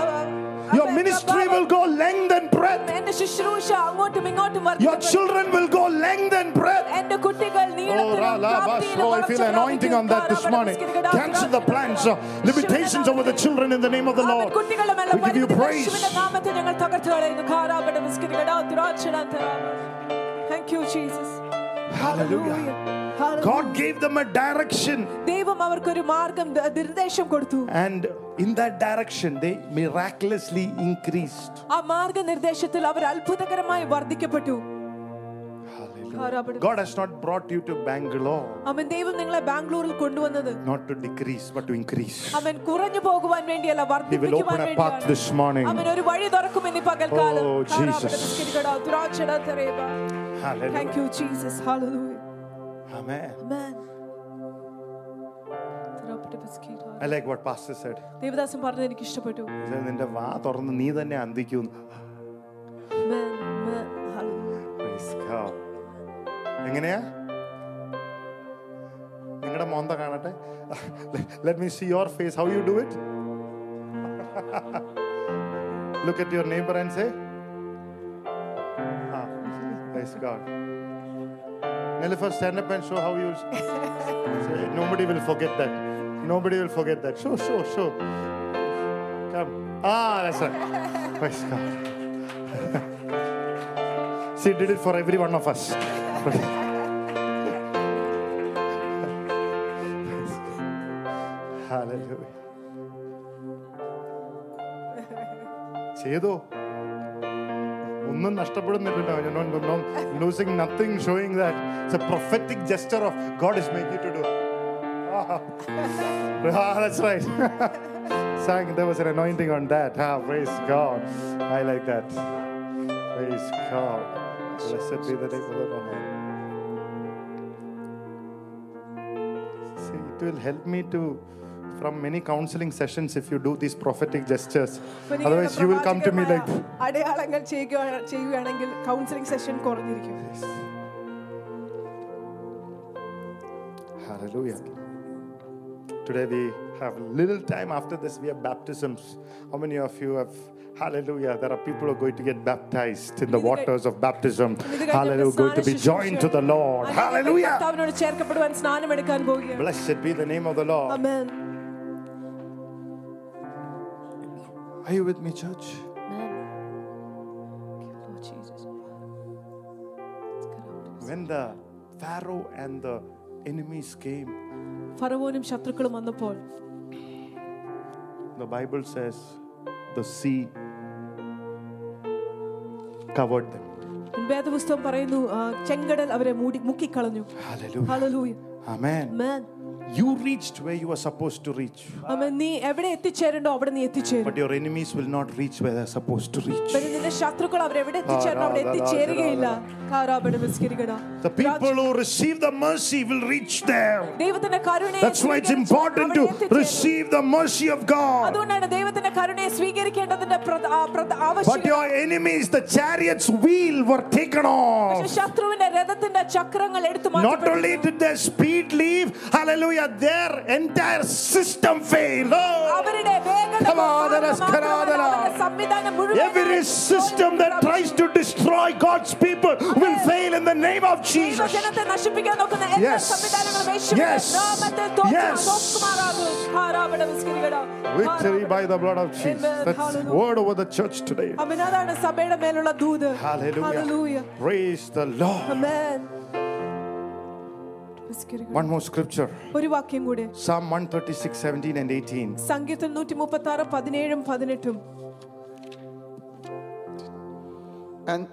A: Your
B: അവൻ
A: ministry
B: പ്രഭാവം-
A: will go length and breadth.
B: എന്റെ ശുശ്രൂഷ അങ്ങോട്ടും ഇങ്ങോട്ടും
A: Your
B: വർദ്ധിക്കപ്പെടും.
A: children will go length and breadth.
B: എന്റെ കുട്ടികൾ
A: Oh,
B: നീളത്തിലും
A: Rala,
B: പ്രാപ്തിയിലും
A: Basro, I feel
B: വളർച്ച
A: anointing on that this
B: പ്രാപിക്കും.
A: morning. Cancel the plans, uh, limitations over the children in the name of the
B: അവൻ
A: Lord.
B: കുട്ടികളുടെ മേലെ
A: We give you
B: പരിമിതി
A: praise.
B: യേശുവിന്റെ നാമത്തിൽ ഞങ്ങൾ തകർത്ത് കളയുന്നു. കാരാബട ബിസ്കിറ്റുകടാ, തുറാച്ചടാ, തരാബ. Thank you, Jesus.
A: Hallelujah.
B: Hallelujah.
A: God gave them a direction,
B: ദൈവം അവർക്കൊരു മാർഗം ദ- നിർദ്ദേശം കൊടുത്തു
A: and in that direction, they miraculously increased.
B: ആ മാർഗനിർദ്ദേശത്തിൽ അവർ അത്ഭുതകരമായി വർദ്ധിക്കപ്പെട്ടു കാരാബട.
A: God has not brought you to Bangalore
B: അവൻ ദൈവം നിങ്ങളെ ബാംഗ്ലൂരിൽ കൊണ്ടുവന്നത്
A: not to decrease, but to increase.
B: അവൻ കുറഞ്ഞു പോകുവാൻ വേണ്ടിയല്ല
A: He will
B: വർദ്ധിപ്പിക്കുവാൻ
A: open a path
B: വേണ്ടിയാണ്
A: this morning.
B: അവൻ ഒരു വഴി തുറക്കുമെന്ന് ഈ പകൽക്കാലം
A: Oh,
B: കാരാബട
A: Jesus.
B: ബിസ്കിറ്റുകടാ, തുറാച്ചടാ, തരേബ. Thank
A: Hallelujah.
B: you, Jesus. Hallelujah.
A: Amen.
B: Amen.
A: I like what Pastor said.
B: Devadasan പറഞ്ഞത് എനിക്ക് ഇഷ്ടപ്പെട്ടു.
A: നിന്റെ വാ തുറന്ന് നീ തന്നെ അന്തിക്കും. എങ്ങനെയാ? നിങ്ങളുടെ മോന്ത കാണട്ടെ? Let me see your face how you do it look at your neighbour and say praise God Nilüfer, stand up and show how you. Say, Nobody will forget that. Nobody will forget that. Show, show, show. Come. Ah, that's right. Praise God. she did it for every one of us. Hallelujah. ചെയ്തോ ഒന്നും നഷ്ടപ്പെടുന്നില്ലല്ലോ you know, no, no, losing nothing showing that it's a prophetic gesture of God is making you to do ah, ah, that's right sang there was an anointing on that ah, praise God I like that praise God blessed be the name of the Lord see it will help me to from many counseling sessions if you do these prophetic gestures
B: അപ്പൊ നീ
A: otherwise you will come to me like
B: പ്രവാചകമായ അടയാളങ്ങൾ ചെയ്യുക- ചെയ്യുകയാണെങ്കിൽ counselling session കുറഞ്ഞിരിക്കും
A: Hallelujah. Today we have little time after this. We have baptisms. How many of you have? Hallelujah. There are people who are going to get baptized in the waters of baptism.
B: ഇത് കഴിഞ്ഞ്
A: Hallelujah. Going to be
B: സ്നാന
A: joined to the Lord.
B: ശുശ്രൂഷ.
A: Hallelujah.
B: കർത്താവിനോട് ചേർക്കപ്പെടുവാൻ സ്നാനമെടുക്കാൻ പോവുകയാണ്
A: Blessed be the name of the Lord.
B: Amen.
A: Are you with me, church?
B: Lord Jesus.
A: When the Pharaoh and the enemies came,
B: ഫറവോനും ശത്രുക്കളും വന്നപ്പോൾ
A: the Bible says the sea covered them.
B: വേദപുസ്തകം പറയുന്നു ആ, ചെങ്കടൽ അവരെ മൂടി മുക്കിക്കളഞ്ഞു
A: Hallelujah.
B: Hallelujah
A: Amen. You reached where you were supposed to reach.
B: Amen. നീ എവിടെ എത്തിച്ചേരണ്ടോ അവിടെ നീ എത്തിച്ചേരും
A: But your enemies will not reach where they are supposed to reach.
B: നിന്റെ ശത്രുക്കൾ അവർ എവിടെ എത്തിച്ചേരണോ അവിടെ എത്തിച്ചേരുകയില്ല
A: The people who receive the mercy will reach there. That's why it's important to receive the mercy of God. But your enemies, the chariot's wheel, were taken off. Not only did their speed leave, hallelujah, their entire system failed. Oh. Every system that tries to destroy God's people will fail in the name of Jesus.
B: ദൈവജനത്തെ നശിപ്പിക്കാൻ നോക്കുന്ന എല്ലാ
A: Yes.
B: സംവിധാനങ്ങളും യേശുവിന്റെ
A: Yes.
B: നാമത്തിൽ തോറ്റു-
A: Yes.
B: തോക്കുമാറാകും. കാരാപട വിസ്കരിക്കട.
A: Victory by the blood of Jesus.
B: Amen.
A: That's
B: Hallelujah.
A: word over the church today.
B: ആമേൻ. അതാണ് സഭയുടെ മേലുള്ള ദൂത്
A: Hallelujah.
B: Hallelujah.
A: Praise the Lord.
B: Amen. വിസ്കരിക്കട.
A: One more scripture.
B: ഒരു വാക്യം കൂടെ
A: Psalm 136, 17 and 18.
B: സങ്കീർത്തൻ നൂറ്റി മുപ്പത്തി ആറ് പതിനേഴും പതിനെട്ടും
C: and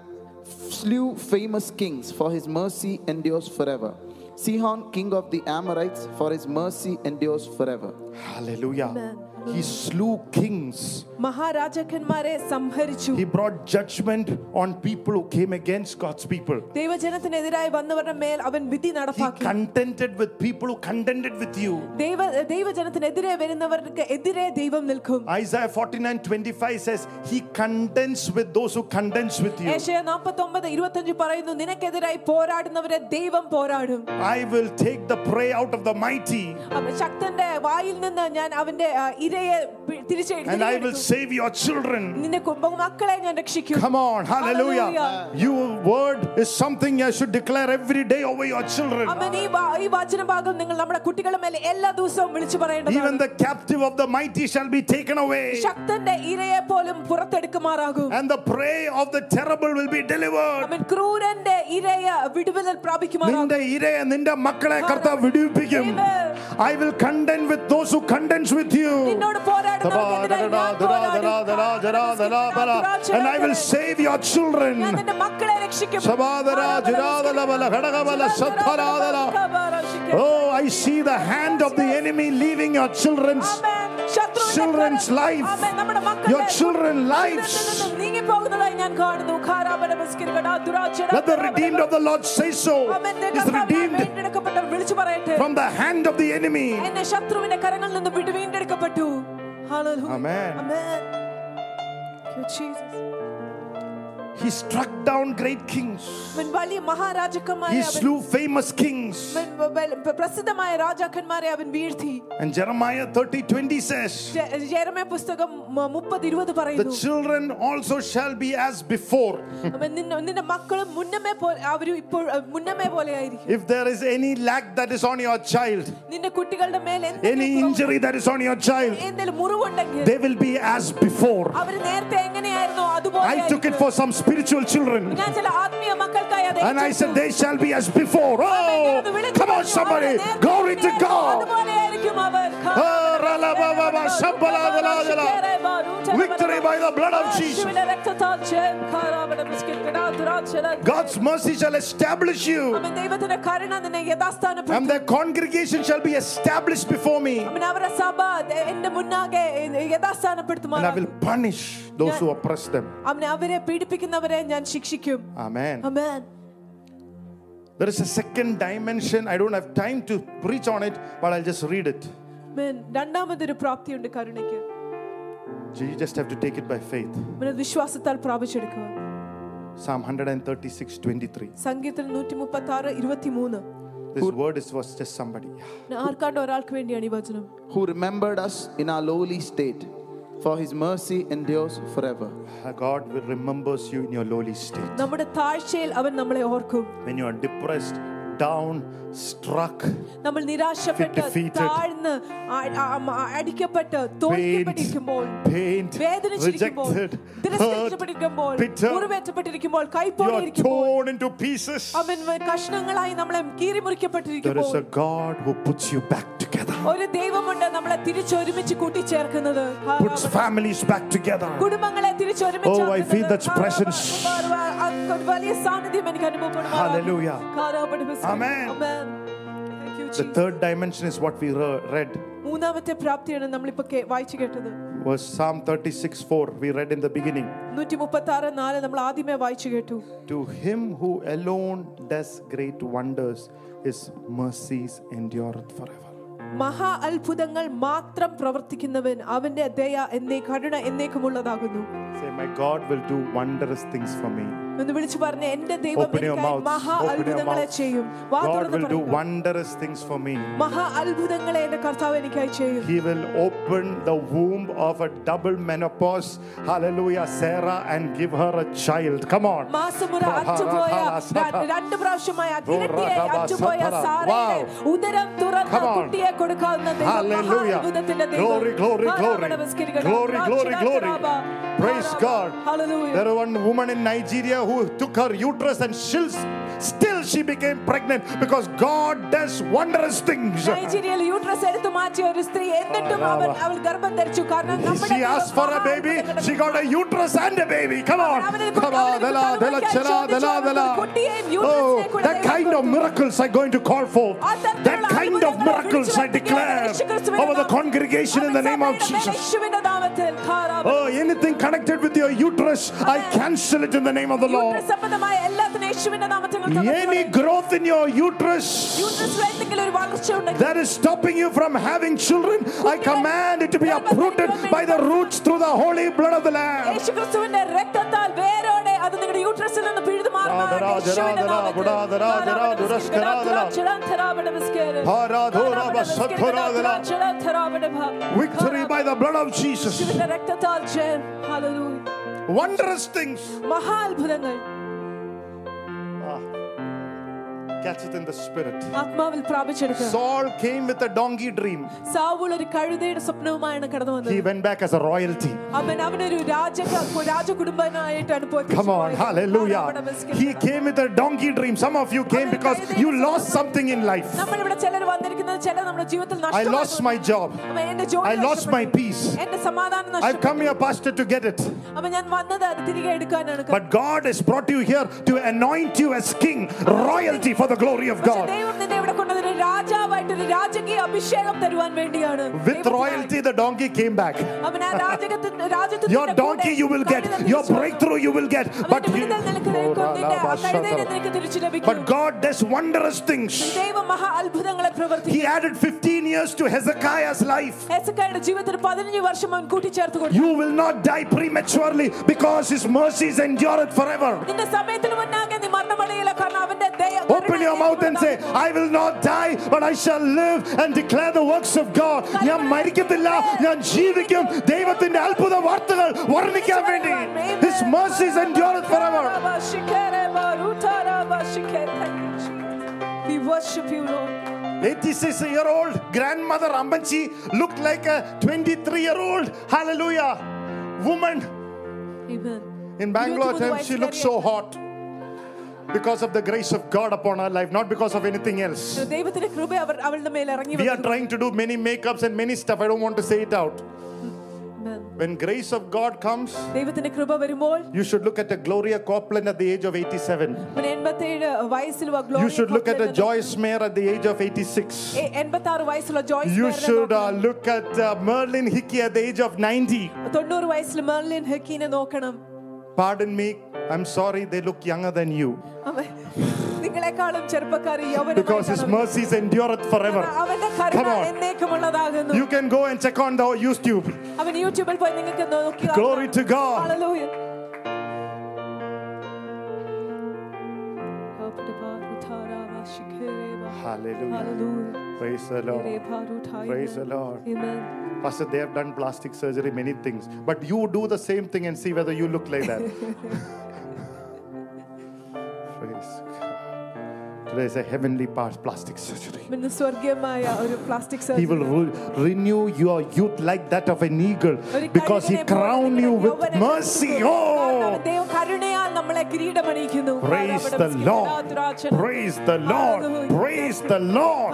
C: slew famous kings, for his mercy endures forever. Sihon, king of the Amorites, for his mercy endures forever.
A: Hallelujah.
B: Amen.
A: He slew kings.
B: മഹാരാജാക്കന്മാരെ സംഹരിച്ചു
A: He brought judgment on people who came against God's people.
B: ദൈവജനത്തിനെതിരായി വന്നവരുടെ മേൽ അവൻ വിധി
A: He
B: നടപ്പാക്കി
A: contended with people who contended with you.
B: ദൈവ ദൈവജനത്തിനെതിരെ വരുന്നവർക്ക് എതിരെ ദൈവം നിൽക്കും
A: Isaiah 49 25 says, He contends with those who contends with you.
B: Asia നാൽപ്പത്തി ഒമ്പത് ഇരുപത്തഞ്ച് പറയുന്നു നിനക്കെതിരായി പോരാടുന്നവരെ ദൈവം പോരാടും
A: I will take the prey out of the mighty
B: അവൻ ശക്തന്റെ വായിൽ നിന്ന് ഞാൻ അവന്റെ ആ, ഇരയെ പി- തിരിച്ച്
A: and I will
B: തിരികെടുക്കും.
A: save your children.
B: നിന്റെ കുടുംബ മക്കളെ ഞാൻ രക്ഷിക്കും
A: Come on, hallelujah.
B: Hallelujah.
A: Your word is something I should declare every day over your children.
B: അവൻ ഈ വാ- ഈ വചന ഭാഗം നിങ്ങൾ നമ്മുടെ കുട്ടികളുടെ മേലെ എല്ലാ ദിവസവും വിളിച്ചു
A: Even
B: പറയേണ്ടതാണ്
A: the captive of the mighty shall be taken away,
B: ശക്തന്റെ ഇരയെ പോലും പുറത്തെടുക്കുമാറാകും
A: and the prey of the terrible will be delivered.
B: അവൻ ക്രൂരന്റെ ഇരയെ വിടുതൽ പ്രാപിക്കുമാറാകും
A: നിന്റെ ഇരയെ നിന്റെ മക്കളെ കർത്താവ് വിടുവിപ്പിക്കും
B: Amen.
A: I will contend with those who contends with you.
B: നിന്നോട് പോരാടുന്നവർക്കെതിരായി ഞാൻ പോരാടും.
A: And I will save your
B: ഞാൻ
A: children.
B: നിന്റെ മക്കളെ രക്ഷിക്കും
A: സമാധന, ജുരാധന, ബല, ഘടകബല, സത്വരാധന. Oh, I see the hand of the enemy leaving your children's children's life. Your children's lives.
B: നീങ്ങിപ്പോകുന്നതായി ഞാൻ കാണുന്നു ഖാരാബല ബസ്കിരുകട, ദുരാചരണ,
A: Let the redeemed of the Lord say so.
B: Amen.
A: Is
B: കർത്താവ്
A: redeemed
B: വീണ്ടെടുക്കപ്പെട്ടവർ വിളിച്ചു പറയട്ടെ
A: from the hand of the enemy.
B: എന്റെ ശത്രുവിന്റെ കരങ്ങളിൽ നിന്ന് വിടു വീണ്ടെടുക്കപ്പെട്ടു Hallelujah.
A: Amen.
B: Amen. Thank you, Jesus.
A: He struck down great kings.
B: അവൻ വലിയ മഹാരാജാക്കന്മാരെ
A: He
B: അവൻ
A: slew famous kings.
B: അവൻ വ- പ്രസിദ്ധമായ രാജാക്കന്മാരെ അവൻ വീഴ്ത്തി
A: And Jeremiah 30 20 says,
B: ജെരമയ പുസ്തകം മുപ്പത് ഇരുപത്
A: The
B: പറയുന്നു
A: children also shall be as before.
B: അവൻ നിന്ന- നിന്റെ മക്കളും മുന്നമേ പോലെ അവരും ഇപ്പോൾ അഹ്, മുന്നമേ പോലെ ആയിരിക്കും
A: If there is any lack that is on your child,
B: നിന്റെ കുട്ടികളുടെ മേൽ
A: any
B: എന്തെങ്കിലും
A: injury that is on your child,
B: എന്തെങ്കിലും മുറിവുണ്ടെങ്കിൽ
A: they will be as before.
B: അവർ നേരത്തെ എങ്ങനെയായിരുന്നു അതുപോലെ
A: I took it
B: ആയിരിക്കും.
A: for some spiritual children. And I said, They shall be as before. Oh, come on, somebody. Glory to God. Oh, Victory by the blood of Jesus. God's mercy shall establish you. And the congregation shall be established before me. And I will punish those who oppress them.
B: അവൻ അവരെ പീഡിപ്പിക്കുന്നവരെ ഞാൻ ശിക്ഷിക്കും
A: Amen.
B: Amen.
A: There is a second dimension. I don't have time to preach on it, but I'll just read it.
B: Amen. രണ്ടാമതൊരു പ്രാപ്തിയുണ്ട് കരുണയ്ക്ക്
A: You just have to take it by faith.
B: അവനെ വിശ്വാസത്താൽ പ്രാപിച്ചെടുക്കുക
A: Psalm 136 23.
B: സംഗീതത്തിൽ നൂറ്റി മുപ്പത്തി ആറ് ഇരുപത്തി മൂന്ന്
A: This word is was just somebody.
B: ആർക്കാണ്ട് ഒരാൾക്ക് വേണ്ടിയാണ് ഈ വചനം
C: who remembered us in our lowly state, for his mercy endures forever.
A: God will remembers you in your lowly state.
B: നമ്മുടെ താഴ്ചയിൽ അവൻ നമ്മളെ ഓർക്കും
A: When you are depressed, down struck
B: നമ്മൾ നിരാശപ്പെട്ട് താഴ്ന്ന് അടിക്കപ്പെട്ട് തോൽക്കപ്പെട്ടിരിക്കുമ്പോൾ വേദനിച്ചിരിക്കുമ്പോൾ തിരസ്കരിക്കപ്പെട്ടിരിക്കുമ്പോൾ മുറിവേറ്റപ്പെട്ടിരിക്കുമ്പോൾ കൈപ്പോടിയിരിക്കുമ്പോൾ അവൻ കഷ്ണങ്ങളായി നമ്മളെ കീറിമുറിക്കപ്പെട്ടിരിക്കുമ്പോൾ ഒരു ദൈവമുണ്ട് നമ്മളെ തിരിച്ചൊരുമിച്ച് കൂട്ടിച്ചേർക്കുന്നത് കുടുംബങ്ങളെ തിരിച്ചൊരുമിച്ച് വലിയ സാന്നിധ്യം എനിക്ക് അനുഭവപ്പെടുന്നു
A: Hallelujah. Amen. The third dimension is what we re- read.
B: മൂന്നാമത്തെ പ്രാപ്തിയാണ് നമ്മളിപ്പോ കേ- വായിച്ചു കേട്ടത്
A: Was Psalm 36 4. We read in the beginning.
B: നൂറ്റി മുപ്പത്തി ആറ് നാല് നമ്മൾ ആദ്യമേ വായിച്ചു കേട്ടു
A: To him who alone does great wonders, his mercies endureth forever.
B: മഹാ അത്ഭുതങ്ങൾ മാത്രം പ്രവർത്തിക്കുന്നവൻ അവന്റെ ദയ എന്നേ കരുണ എന്നേക്കുമുള്ളതാകുന്നു
A: Say, My God will do wondrous things for me.
B: എന്ന് വിളിച്ചു പറഞ്ഞ എന്റെ ദൈവം
A: Open your
B: എനിക്കായി
A: mouth.
B: മഹാ
A: Open your
B: അത്ഭുതങ്ങളെ
A: mouth.
B: ചെയ്യും വാ
A: God
B: തുറന്ന്
A: will do
B: പറയുക.
A: wondrous things for me.
B: മഹാ അത്ഭുതങ്ങളെ എന്റെ കർത്താവ് എനിക്കായി ചെയ്യും
A: He will open the womb of a double menopause, hallelujah, Sarah, and give her a child. Come on.
B: മാസമുറ അറ്റുപോയ ര- രണ്ട് പ്രാവശ്യമായി ഇരട്ടിയായി അറ്റുപോയ സാറയുടെ ഉദരം തുറന്ന
A: Come on.
B: കുട്ടിയെ കൊടുക്കാവുന്ന ദൈവം
A: Hallelujah.
B: മഹാത്ഭുതത്തിന്റെ ദൈവം.
A: Glory, glory, glory.
B: ഹാലബസ്കിരികട.
A: Glory, glory, glory. Praise God.
B: Hallelujah.
A: There was one woman in Nigeria who took her uterus and still, still she became pregnant because God does wondrous things.
B: നൈജീരിയയിൽ uterus എടുത്തു മാറ്റിയ ഒരു സ്ത്രീ എന്നിട്ടും അവൻ അവൾ ഗർഭം ധരിച്ചു കാരണം നമ്മുടെ
A: She asked for a baby,
B: ദൈവം
A: she got a uterus and a baby. Come on.
B: അവനെ
A: Come on.
B: അവനെ
A: Dela, dela,
B: കുട്ടിയെ
A: chela, dela,
B: ചോദിച്ചു,
A: dela.
B: കുട്ടിയെയും uterus
A: Oh,
B: നെ കൂടെ
A: that
B: ദൈവം
A: kind of
B: കൊടുത്തു.
A: miracles are going to call forth. That kind of miracles I declare over the congregation in the name of Jesus. Oh, anything connected with your uterus, I cancel it in the name of the Lord. Any growth in your uterus that is stopping you from having children, I command it to be uprooted by the roots through the holy blood of the Lamb.
B: യേശുക്രിസ്തുവിന്റെ രക്തത്താൽ വേരോടെ അത് നിങ്ങളുടെ യൂട്രസിൽ നിന്ന് പിഴുതു മാറുമാറാകട്ടെ.
A: ആദരാ,
B: യേശുവിന്റെ
A: ആദരാ,
B: നാമത്തിൽ.
A: ആദരാ, ആദരാ, ദുരസ്കരാ, ആദരാ.
B: ചിടാന്തരാബടെ ബിസ്കേര്.
A: ആരാധോരാ, ബസത്തോരാ, ആദരാ.
B: ചിടാന്തരാബടെ ഭ.
A: Victory by the blood of Jesus.
B: യേശുവിന്റെ രക്തത്താൽ ജയം. Hallelujah.
A: Wondrous things.
B: മഹാത്ഭുതങ്ങൾ
A: Catch it in the spirit.
B: ആത്മാവിൽ പ്രാപിച്ചെടുക്കുക
A: Saul came with a donkey dream.
B: Saul ഒരു കഴുതയുടെ സ്വപ്നവുമായാണ് കടന്നു
A: He
B: വന്നത്
A: went back as a royalty.
B: അവൻ അവനൊരു രാജ രാജകുടുംബനായിട്ടാണ് പോയി
A: Come on, hallelujah. He came with a donkey dream. Some of you came because you lost something in life.
B: നമ്മളിവിടെ ചിലർ വന്നിരിക്കുന്നത് ചിലർ നമ്മുടെ ജീവിതത്തിൽ
A: I
B: നഷ്ടമായി
A: lost my job.
B: അപ്പൊ എന്റെ ജോലി
A: I lost my
B: നഷ്ടപ്പെട്ടു.
A: peace.
B: എന്റെ സമാധാനം
A: I've
B: നഷ്ടപ്പെട്ടു
A: come here, Pastor, to get it.
B: അപ്പൊ ഞാൻ വന്നത് അത് തിരികെ എടുക്കാനാണ്
A: But God has brought you here to anoint you as king, royalty for the glory of God.
B: ദൈവം നിന്നെ ഇവിടെ കൊണ്ടുവന്നൊരു രാജാവായിട്ട് ഒരു രാജകീയ അഭിഷേകം തരുവാൻ വേണ്ടിയാണ്
A: With
B: ദൈവത്തിനായി.
A: royalty, the donkey came back.
B: അവൻ ആ രാജകത്തിന്റെ രാജ്യത്തിന്റെ
A: Your donkey you will get, your breakthrough you will get. But,
B: അവന്റെ
A: he-
B: വിടുതൽ നിനക്ക് ലഭിക്കും. നിന്റെ ആ കഴുതയെ നിനക്ക് തിരിച്ചു ലഭിക്കും.
A: but God does wondrous things.
B: ദൈവം മഹാ അത്ഭുതങ്ങളെ പ്രവർത്തിക്കും
A: He added 15 years to Hezekiah's life.
B: ഹെസക്കായുടെ ജീവിതത്തിൽ പതിനഞ്ച് വർഷം അവൻ കൂട്ടിച്ചേർത്ത് കൊടുത്തു
A: You will not die prematurely because His mercies endureth forever.
B: നിന്റെ സമയത്തിന് മുന്നാകെ നീ മരണമടയില്ല കാരണം അവന്റെ ദയ
A: Open your mouth and say, I will not die, but I shall live and declare the works of God. ഞാൻ മരിക്കത്തില്ല ഞാൻ ജീവിക്കും ദൈവത്തിന്റെ അത്ഭുത വാർത്തകൾ വർണ്ണിക്കാൻ വേണ്ടി His mercies endureth forever.
B: We worship you, Lord.
A: 86 year old grandmother Ambanchi looked like a 23 year old hallelujah woman
B: Amen.
A: in Bangalore time she looked so hot because of the grace of God upon our life, not because of anything else. We are trying to do many makeups and many stuff. I don't want to say it out. When grace of God comes, you should look at a Gloria Copeland at the age of 87. You should look at a Joyce Meyer at the age of 86. You should uh, look at uh, Marilyn Hickey at the age of 90. Pardon me, I'm sorry they look younger than you
B: അവൻ നിങ്ങളെക്കാളും ചെറുപ്പക്കാർ
A: because His mercies endureth forever.
B: അവന്റെ
A: Come
B: Karuna
A: on.
B: എന്നേക്കുമുള്ളതാകുന്നു
A: You can go and check on the YouTube.
B: അവൻ യൂട്യൂബിൽ പോയി നിങ്ങൾക്ക് നോക്കി
A: Glory to God.
B: Hallelujah.
A: Hallelujah.
B: Hallelujah.
A: Praise the Lord. Praise the Lord.
B: Amen.
A: Pastor, they have done plastic surgery, many things. But you do the same thing and see whether you look like that. Praise God. Today is a heavenly plastic surgery. He will re- renew your youth like that of an eagle because He crowned you with mercy. Oh! Praise the Lord. Praise the Lord. Praise the Lord.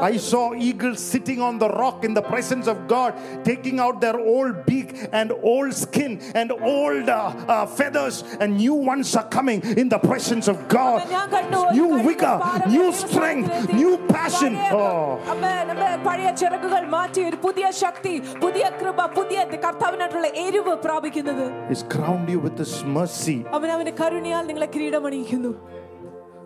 A: I saw eagles sitting on the rock in the presence of God, taking out their old beak and old skin and old uh, uh, feathers, and new ones are coming in the presence of God
B: ഞാൻ കണ്ടു ഒരു
A: New
B: കഴുകൻ
A: vigor,
B: പാറ
A: new
B: ദൈവ
A: strength,
B: സന്നിധിയിൽ
A: new passion.
B: പഴയ-
A: Oh.
B: അമ്മേ, നമ്മെ പഴയ ചിറകുകൾ മാറ്റി ഒരു പുതിയ ശക്തി പുതിയ കൃപ പുതിയ കർത്താവിനായിട്ടുള്ള എരിവ് പ്രാപിക്കുന്നത്
A: He's crowned you with His mercy.
B: അവൻ അവന്റെ കരുണയാൽ നിങ്ങളെ കിരീടമണിയിക്കുന്നു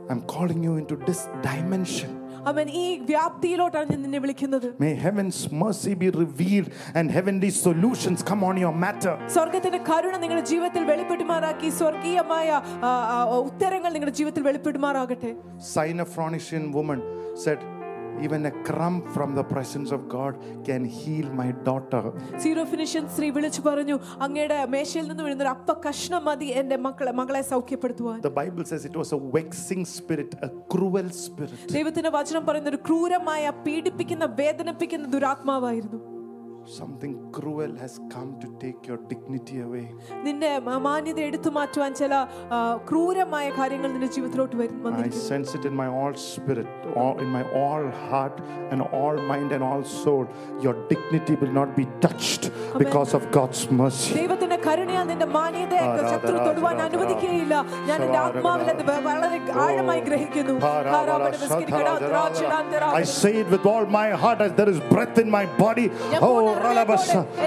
A: I'm calling you into this dimension.
B: അവൻ ഈ വ്യാപ്തിയിലോട്ടാണ് ഞാൻ നിന്നെ വിളിക്കുന്നത്
A: May heaven's mercy be revealed and heavenly solutions come on your matter.
B: സ്വർഗത്തിന്റെ കരുണ നിങ്ങളുടെ ജീവിതത്തിൽ വെളിപ്പെടുമാറാക്കി സ്വർഗീയമായ ആ, ആ, ഉത്തരങ്ങൾ നിങ്ങളുടെ ജീവിതത്തിൽ വെളിപ്പെടുമാറാകട്ടെ
A: Sinophronian woman said, even a crumb from the presence of God can heal my daughter
B: Syrophoenician സ്ത്രീ വിളിച്ചു പറഞ്ഞു അങ്ങയുടെ മേശയിൽ നിന്ന് വീഴുന്ന ഒരു അപ്പ കഷ്ണം മതി എന്റെ മക്കളെ മകളെ സൗഖ്യപ്പെടുത്തുവാൻ.
A: The Bible says it was a vexing spirit a cruel spirit
B: ദൈവത്തിന്റെ വചനം പറയുന്ന ഒരു ക്രൂരമായ പീഡിപ്പിക്കുന്ന വേദനിപ്പിക്കുന്ന ദുരാത്മാവായിരുന്നു.
A: Something cruel has come to take your dignity away.
B: നിന്റെ മ- മാന്യത എടുത്തു മാറ്റുവാൻ ചില ആ, ക്രൂരമായ കാര്യങ്ങൾ നിന്റെ ജീവിതത്തിലോട്ട് വരും
A: I
B: വന്നിരിക്കുന്നു.
A: sense it in my all spirit, all, in my all heart, and all mind and all soul. Your dignity will not be touched because of God's mercy.
B: ദൈവത്തിന്റെ കരുണയാൽ നിന്റെ മാന്യതയെ ശത്രു തൊടുവാൻ അനുവദിക്കുകയില്ല ഞാൻ എന്റെ ആത്മാവിൽ അത് വ- വളരെ ആഴമായി ഗ്രഹിക്കുന്നു
A: I say it with all my heart as there is breath in my body. Oh, Ralabasa,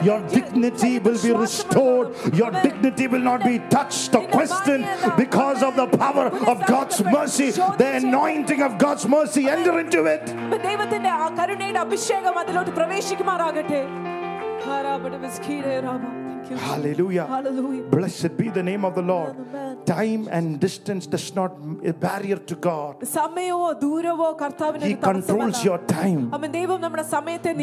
A: your dignity will be restored. Your dignity will not be touched or questioned because of the power of God's mercy. The anointing of God's mercy, enter into it.
B: ദൈവത്തിന്റെ ആ കരുണയുടെ അഭിഷേകം അതിലോട്ട് പ്രവേശിക്കുമാറാകട്ടെ
A: Hallelujah.
B: Hallelujah.
A: Blessed be the name of the Lord.
B: Amen.
A: Time and distance does not a barrier to God. He controls your time.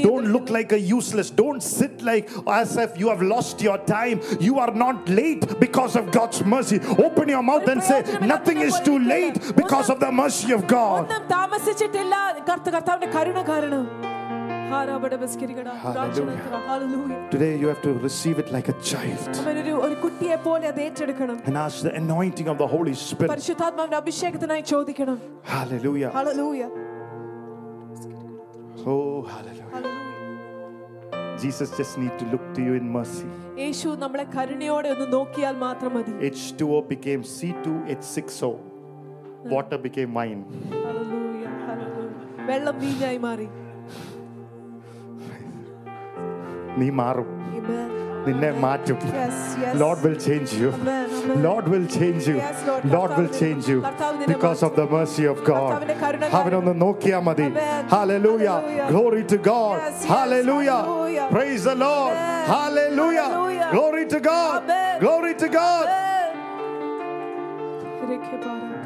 A: Don't look like a useless. Don't sit like as if you have lost your time. You are not late because of God's mercy. Open your mouth and say, Nothing is too late because of the mercy of God. Hallelujah.
B: Hallelujah.
A: Today you have to receive it like a child
B: അവനൊരു ഒരു കുട്ടിയെ പോലെ അത് ഏറ്റെടുക്കണം
A: and ask the anointing of the Holy Spirit.
B: പരിശുദ്ധാത്മാവിന്റെ അഭിഷേകത്തിനായി ചോദിക്കണം
A: Hallelujah.
B: Hallelujah
A: Oh, hallelujah.
B: Hallelujah
A: Jesus just need to look to you in mercy.
B: യേശു നമ്മളെ കരുണയോടെ ഒന്ന് നോക്കിയാൽ മാത്രം മതി
A: H2O became C2H6O. Water became wine.
B: Hallelujah hallelujah വെള്ളം വീഞ്ഞായി മാറി amen.
A: Lord will change you.
B: Yes, Lord.
A: Lord will
B: കർത്താവ്
A: change you
B: കർത്താവ് നിന്നെ
A: because of the mercy of God.
B: കർത്താവിന്റെ കരുണ
A: അവനൊന്ന് നോക്കിയാ മതി
B: Amen.
A: Hallelujah.
B: Hallelujah.
A: Glory to God.
B: Yes, yes.
A: Hallelujah.
B: Hallelujah.
A: Praise the Lord.
B: Amen.
A: Hallelujah.
B: Hallelujah.
A: Glory to God.
B: Amen.
A: Glory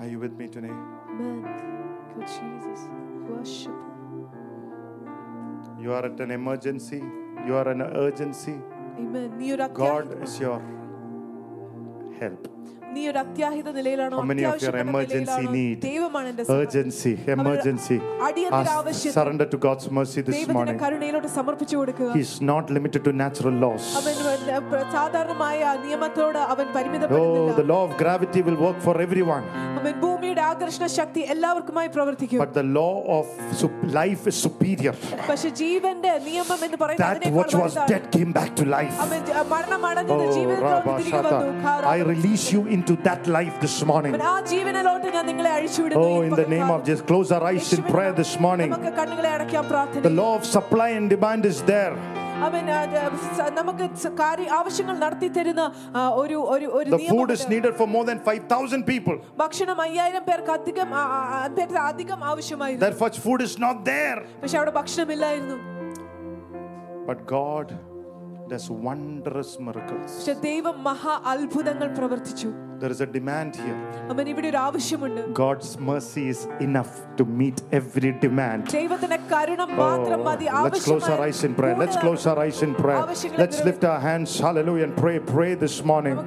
A: Are you with me today?
B: Amen. Good Jesus. Worship.
A: You are at an emergency. You are an urgency.
B: Amen.
A: God is your help.
B: നീ ഒരു അത്യാഹിത നിലയിലാണോ
A: How many of your
B: അത്യാവശ്യപ്പെട്ട
A: emergency
B: നിലയിലാണോ?
A: need?
B: ദൈവമാണ് എന്റെ സഹായം.
A: Urgency, emergency.
B: അടിയന്തര
A: Ask,
B: ആവശ്യത്തിൽ
A: surrender to God's mercy this
B: ദൈവത്തിന്റെ
A: morning.
B: കരുണയിലോട്ട് സമർപ്പിച്ചു കൊടുക്കുക
A: He's not limited to natural laws.
B: അവൻ വ- സാധാരണമായ നിയമത്തോട് അവൻ
A: Oh,
B: പരിമിതപ്പെടുന്നില്ല
A: the law of gravity will work for everyone.
B: അവൻ ഭൂമിയുടെ ആകർഷണ ശക്തി എല്ലാവർക്കുമായി പ്രവർത്തിക്കും
A: But the law of sup- life is superior.
B: പക്ഷെ ജീവന്റെ നിയമം എന്ന് പറയുന്നത്
A: That
B: അതിനേക്കാൾ
A: which was
B: വലുതാണ്.
A: dead came back to life.
B: അവൻ ജ- മരണമടഞ്ഞത്
A: Oh,
B: ജീവിതത്തിലോട്ട്
A: Rabba
B: തിരികെ
A: Shata.
B: വന്നു ഖാ-
A: I release you into that life this morning.
B: അവൻ ആ ജീവനിലോട്ട് ഞാൻ നിങ്ങളെ അഴിച്ചുവിടുന്നു
A: Oh,
B: ഈ
A: in the name of
B: പകൽക്കാലം.
A: Jesus, close our eyes in
B: യേശുവിൻ
A: prayer this morning.
B: നമുക്ക് കണ്ണുകളെ അടയ്ക്കാൻ
A: The
B: പ്രാർത്ഥന
A: law of supply and demand is there.
B: അവൻ ആ, ആ, സ- നമുക്ക് സ- കാര്യ ആവശ്യങ്ങൾ നടത്തി തരുന്ന ആ, ഒരു ഒരു ഒരു
A: The food is
B: നിയമമുണ്ട്.
A: needed for more than 5,000 people.
B: ഭക്ഷണം അയ്യായിരം പേർക്ക് അധികം ആ, ആ, ആ, പേർക്ക് അധികം ആവശ്യമായിരുന്നു
A: That much food is not there.
B: പക്ഷെ അവിടെ ഭക്ഷണമില്ലായിരുന്നു
A: But God does wondrous miracles.
B: പക്ഷെ ദൈവം മഹാ അത്ഭുതങ്ങൾ പ്രവർത്തിച്ചു
A: There is a demand here.
B: അവൻ ഇവിടെ ഒരു ആവശ്യമുണ്ട്
A: God's mercy is enough to meet every demand.
B: ദൈവത്തിന്റെ കരുണ
A: Oh,
B: മാത്രം മതി
A: let's close our eyes in prayer. Let's close our eyes in prayer. Let's lift our hands, hallelujah, and pray. Pray this morning.